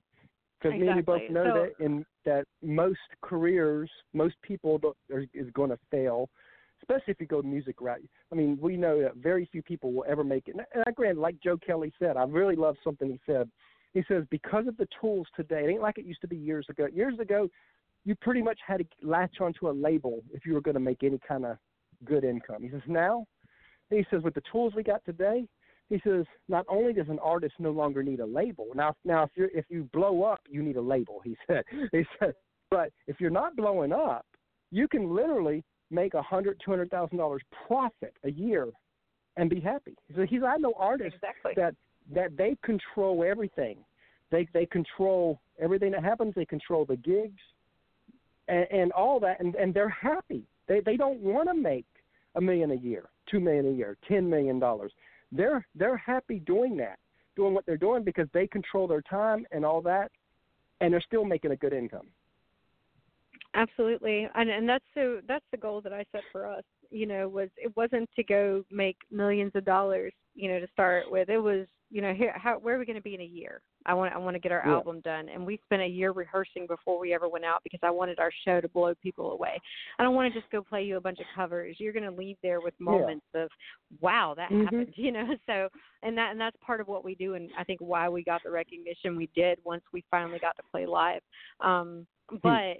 Because me and you both know So- that in that most careers, most people are, is going to fail, especially if you go music route. I mean, we know that very few people will ever make it. And I grant, like Joe Kelly said, I really love something he said. He says because of the tools today, it ain't like it used to be years ago. Years ago, you pretty much had to latch onto a label if you were going to make any kind of good income. He says now, he says with the tools we got today, he says not only does an artist no longer need a label now now if you if you blow up you need a label he said he said but if you're not blowing up you can literally make a hundred, two hundred thousand dollars profit a year and be happy. So he's I know artists Exactly. that that they control everything. They they control everything that happens. They control the gigs and, and all that, and and they're happy. They they don't want to make a million a year, two million a year, ten million dollars. They're they're happy doing that, doing what they're doing because they control their time and all that, and they're still making a good income. Absolutely, and and that's so that's the goal that I set for us. You know, was it wasn't to go make millions of dollars. You know, to start with, it was you know here how where are we going to be in a year? I want I want to get our Yeah. album done, and we spent a year rehearsing before we ever went out because I wanted our show to blow people away. I don't want to just go play you a bunch of covers. You're going to leave there with moments of wow that Mhm. happened. You know, so and that and that's part of what we do, and I think why we got the recognition we did once we finally got to play live. Um, but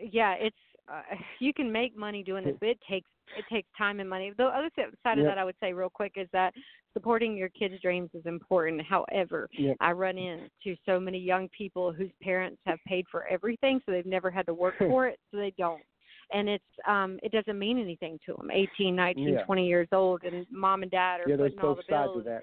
yeah, it's uh, you can make money doing this, but it takes it takes time and money. The other side of Yep. that I would say real quick is that supporting your kids' dreams is important. However, Yep. I run into so many young people whose parents have paid for everything, so they've never had to work for it, so they don't. And it's um it doesn't mean anything to them. Eighteen, nineteen, Yeah. twenty years old, and mom and dad are yeah, there's putting all both the sides bills of that.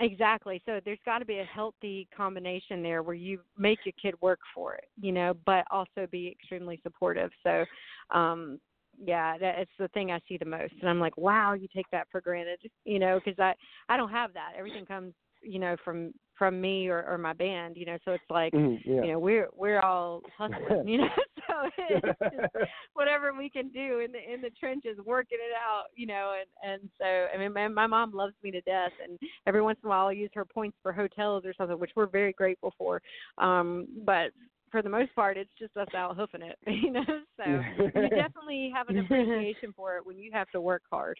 Exactly. So there's got to be a healthy combination there where you make your kid work for it, you know, but also be extremely supportive. So, um, yeah, that, it's the thing I see the most, and I'm like, wow, you take that for granted, you know, because I I don't have that. Everything comes, you know, from from me or, or my band, you know. So it's like, Mhm, yeah. you know, we're we're all hustling, you know. So whatever we can do in the in the trenches, working it out, you know. And and so I mean, my, my mom loves me to death, and every once in a while I'll use her points for hotels or something, which we're very grateful for. Um, but for the most part, it's just us out hoofing it, you know. So you definitely have an appreciation for it when you have to work hard.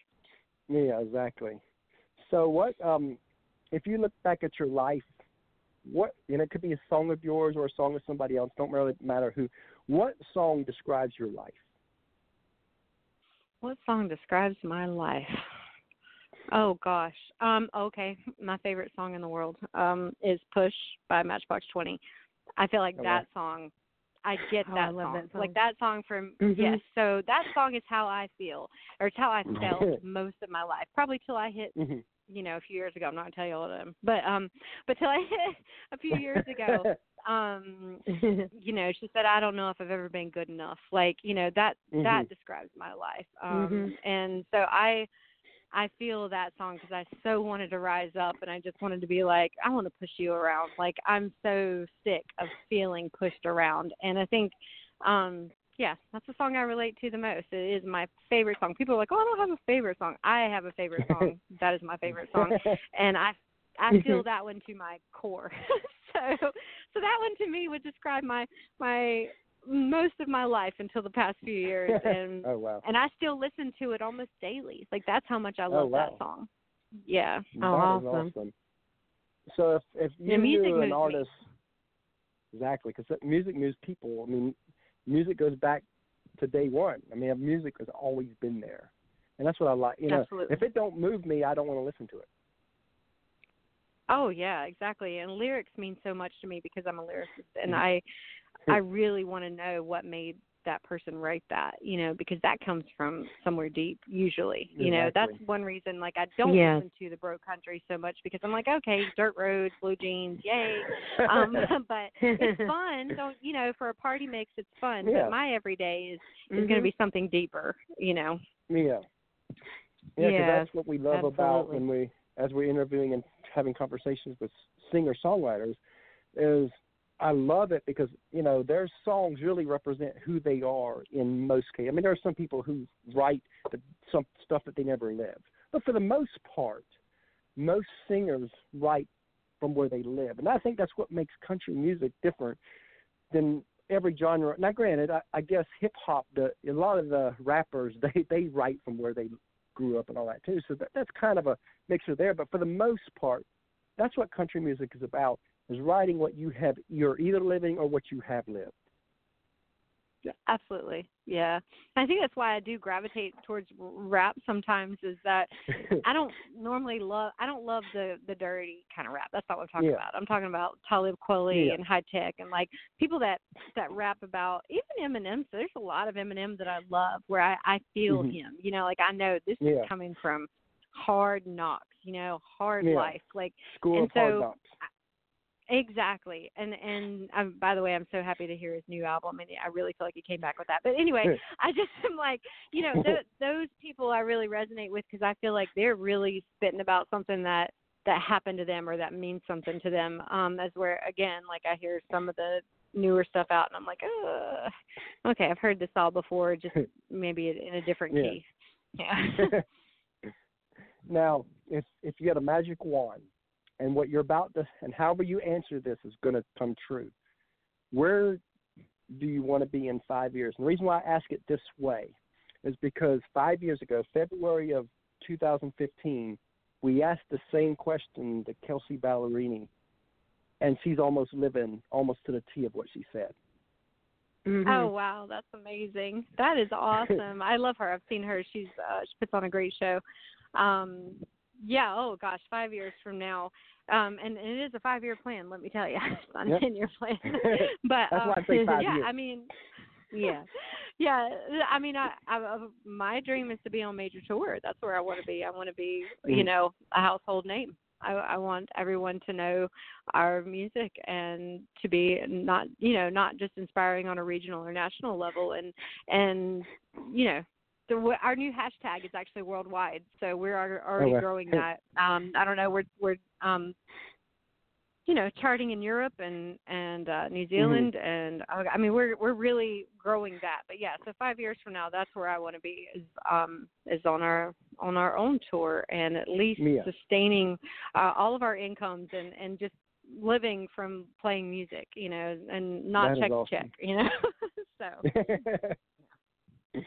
Yeah, exactly. So what um if you look back at your life, what you know, it could be a song of yours or a song of somebody else, don't really matter who. What song describes your life? What song describes my life? Oh gosh. Um okay, my favorite song in the world um is Push by Matchbox 20. I feel like Oh, that song I get Oh, that I love song. that song. Like that song from Mhm. yes. So that song is how I feel or it's how I felt most of my life. Probably till I hit, Mhm. You know, a few years ago. I'm not going to tell you all of them. But um but till I a few years ago um you know she said i don't know if i've ever been good enough like you know that that Mhm. describes my life um Mhm. and so i i feel that song because i so wanted to rise up and i just wanted to be like i want to push you around like i'm so sick of feeling pushed around and i think um yeah that's the song i relate to the most it is my favorite song people are like oh i don't have a favorite song i have a favorite song that is my favorite song and I I mm-hmm. feel that one to my core. so so that one to me would describe my my most of my life until the past few years and oh wow. and I still listen to it almost daily. Like that's how much I Oh, love wow. that song. Yeah. Oh, awesome. awesome. So if if you Yeah, music knew moves an me. artist, exactly, because music moves people. I mean, music goes back to day one. I mean, music has always been there, and that's what I like. You know, Absolutely. if it don't move me, I don't want to listen to it. Oh yeah, exactly. And lyrics mean so much to me because I'm a lyricist and Mhm. I I really want to know what made that person write that, you know, because that comes from somewhere deep usually. You know, that's one reason like I don't Yeah. listen to the bro country so much because I'm like, okay, dirt roads, blue jeans, yay. Um but it's fun. Don't you know, for a party mix it's fun. Yeah. But my everyday is is Mhm. gonna be something deeper, you know. Yeah. Yeah, Yes, that's what we love about when we, as we're interviewing and having conversations with singer songwriters, is I love it because you know their songs really represent who they are in most cases. I mean, there are some people who write the, some stuff that they never lived, but for the most part, most singers write from where they live, and I think that's what makes country music different than every genre. Now, granted, I, I guess hip hop, the a lot of the rappers they they write from where they grew up and all that too. So that, that's kind of a mixture there. But for the most part, that's what country music is about: is writing what you have you're either living or what you have lived. Yeah. Absolutely, yeah. I think that's why I do gravitate towards rap sometimes. Is that I don't normally love. I don't love the the dirty kind of rap. That's not what I'm talking Yeah. about. I'm talking about Talib Kweli Yeah. and High Tech and like people that that rap about even Eminem. So there's a lot of Eminem that I love where I I feel Mhm. him. You know, like I know this is coming from hard knocks. You know, hard life. Like School And so- Knocks. Exactly, and and um, by the way, I'm so happy to hear his new album, and I really feel like he came back with that. But anyway, I just am like, you know, th- those people I really resonate with because I feel like they're really spitting about something that that happened to them or that means something to them. Um, as where again, like I hear some of the newer stuff out, and I'm like, Ugh. okay, I've heard this all before, just maybe in a different Yeah. key. Yeah. now, if if you had a magic wand, and what you're about to, and however you answer this is going to come true, where do you want to be in five years? And the reason why I ask it this way is because five years ago, February of 2015, we asked the same question to Kelsea Ballerini, and she's almost living almost to the T of what she said. Mm-hmm. Oh wow, that's amazing. That is awesome. I love her. I've seen her. She's uh she puts on a great show. Um yeah, oh gosh, five years from now. Um and, and it is a five year plan, let me tell you. It's not a ten year plan. but That's why uh, I say five yeah, years. I mean yeah. Yeah, I mean I, I my dream is to be on major tour. That's where I want to be. I want to be, you Mhm. know, a household name. I, I want everyone to know our music and to be not you know not just inspiring on a regional or national level and and you know the, our new hashtag is actually worldwide so we're already wow. growing that um i don't know we're we're um you know charting in europe and and uh new zealand and uh, i mean we're we're really growing that but yeah so five years from now that's where i want to be is um is on our on our own tour and at least Yeah. sustaining uh, all of our incomes and and just living from playing music you know and not That check to awesome. check you know so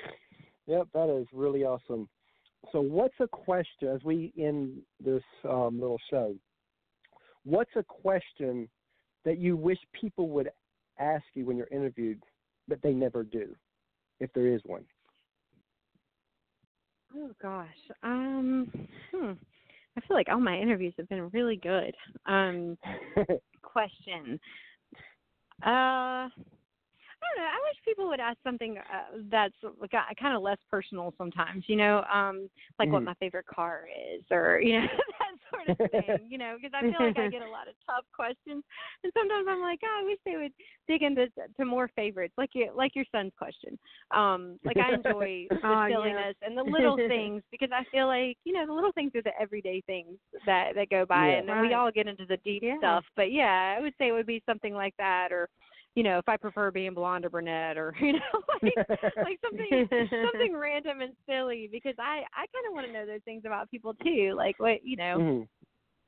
yep, that is really awesome. So, what's a question as we end this um, little show? What's a question that you wish people would ask you when you're interviewed, but they never do, if there is one? Oh gosh. Um hmm. I feel like all my interviews have been really good. Um question. Uh I don't know. I wish people would ask something uh, that's kind of less personal sometimes, you know, um like what Mhm. my favorite car is or you know that sort of thing, you know, because I feel like I get a lot of tough questions and sometimes I'm like, oh, I wish they would dig into to more favorites, like your like your son's question. Um like I enjoy the Oh, yeah. silliness and the little things because I feel like, you know, the little things are the everyday things that that go by Yeah. and then we all get into the deep Yeah. stuff. But yeah, I would say it would be something like that or you know, if I prefer being blonde or brunette or you know, like like something something random and silly because I I kind of want to know those things about people too, like what you know, Mhm.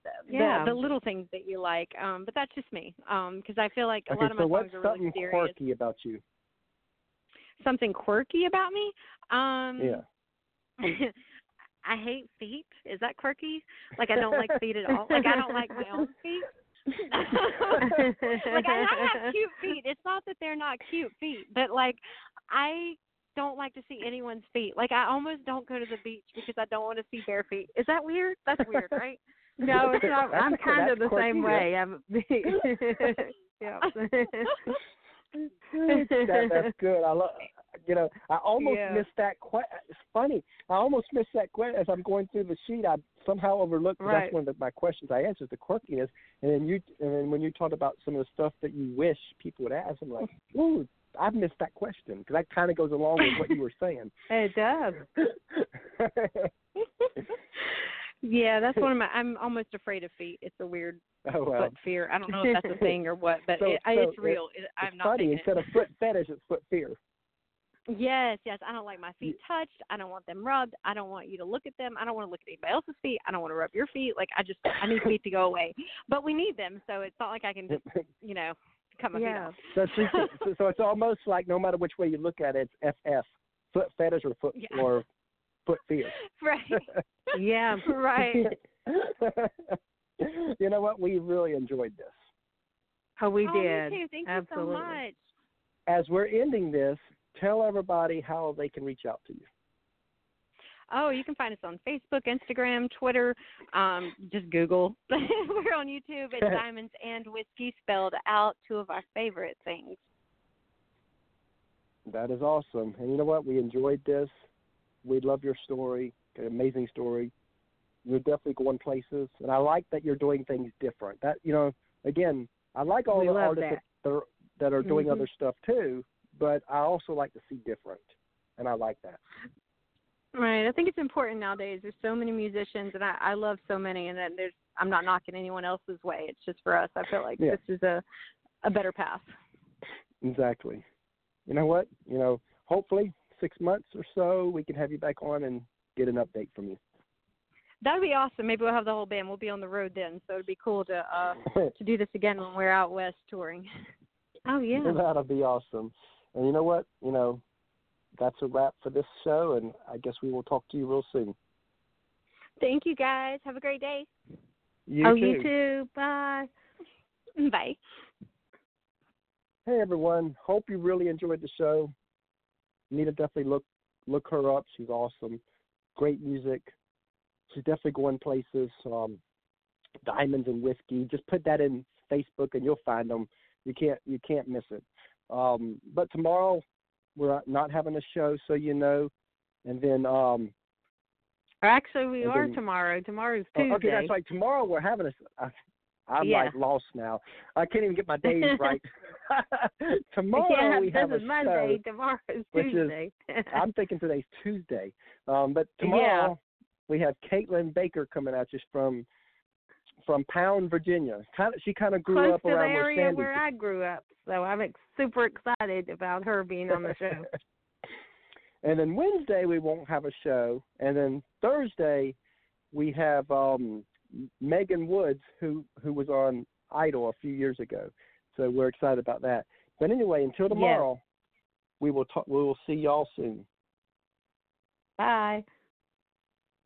the, Yeah. the little things that you like. Um, but that's just me. Um, because I feel like a Okay, lot of my so what's songs are really something quirky about you? Something quirky about me. Um, Yeah. I hate feet. Is that quirky? Like I don't like feet at all. Like I don't like my own feet. like I, I have cute feet. It's not that they're not cute feet, but like I don't like to see anyone's feet. Like I almost don't go to the beach because I don't want to see bare feet. Is that weird? That's weird, right? No, it's not. That's- I'm kind of the same way. I'm. yeah. that, that's good. I love. You know, I almost Yeah. missed that. Que- it's funny. I almost missed that question as I'm going through the sheet. I somehow overlooked Right. That's one of the, my questions I answered the quirkiness, and then you, and then when you talked about some of the stuff that you wish people would ask, I'm like, ooh, I've missed that question because that kind of goes along with what you were saying. it does. yeah, that's one of my. I'm almost afraid of feet. It's a weird oh well. foot fear. I don't know if that's a thing or what, but So- it, so it's real. It, I'm it's not funny. faking it. Instead of foot fetish, it's foot fear. Yes, yes. I don't like my feet touched. I don't want them rubbed. I don't want you to look at them. I don't want to look at anybody else's feet. I don't want to rub your feet. Like I just I need feet to go away. But we need them, so it's not like I can just you know cut my Yeah. feet off. So it's, so, so it's almost like no matter which way you look at it, it's FF, foot fetish or foot Yeah. or foot fear. Right. Yeah. right. you know what? We really enjoyed this. Oh, we oh, did. Me too. Thank Absolutely. you so much. as we're ending this, tell everybody how they can reach out to you. Oh, you can find us on Facebook, Instagram, Twitter. Um, just Google. We're on YouTube. It's Diamonds and Whiskey spelled out. Two of our favorite things. That is awesome. And you know what? We enjoyed this. We love your story. An amazing story. You're definitely going places, and I like that you're doing things different. That you know, again, I like all We the artists that. that are, that are doing Mhm. other stuff too. But I also like to see different, and I like that. Right. I think it's important nowadays. There's so many musicians, and I, I love so many, and then there's I'm not knocking anyone else's way. It's just for us. I feel like Yeah. this is a a better path. Exactly. You know what? You know, hopefully six months or so we can have you back on and get an update from you. That would be awesome. Maybe we'll have the whole band. We'll be on the road then, so it'd be cool to uh to do this again when we're out west touring. Oh yeah. That'll be awesome. And you know what? You know, that's a wrap for this show, and I guess we will talk to you real soon. Thank you guys. Have a great day. You oh, too. you too. Bye. Bye. Hey everyone, hope you really enjoyed the show. You need to definitely look look her up. She's awesome. Great music. She's definitely going places. Um, Diamonds and whiskey. Just put that in Facebook and you'll find them. You can't you can't miss it. Um, but tomorrow we're not having a show, so you know. And then um, Or actually, we are then- tomorrow. Tomorrow's oh, Tuesday. okay, that's right. Tomorrow we're having a. I, I'm Yeah. like lost now. I can't even get my days right. tomorrow yeah, we have a is Monday. which is- Tuesday. I'm thinking today's Tuesday. Um, but Yeah. tomorrow we have Caitlin Baker coming out just from from Pound, Virginia. Kind of, she kind of grew Close up to the around where area Sandy. where I grew up, so I'm ex- super excited about her being on the show. and then Wednesday we won't have a show, and then Thursday we have um Megan Woods who who was on Idol a few years ago. So we're excited about that. But anyway, until tomorrow, we will talk. We will see y'all soon. Bye.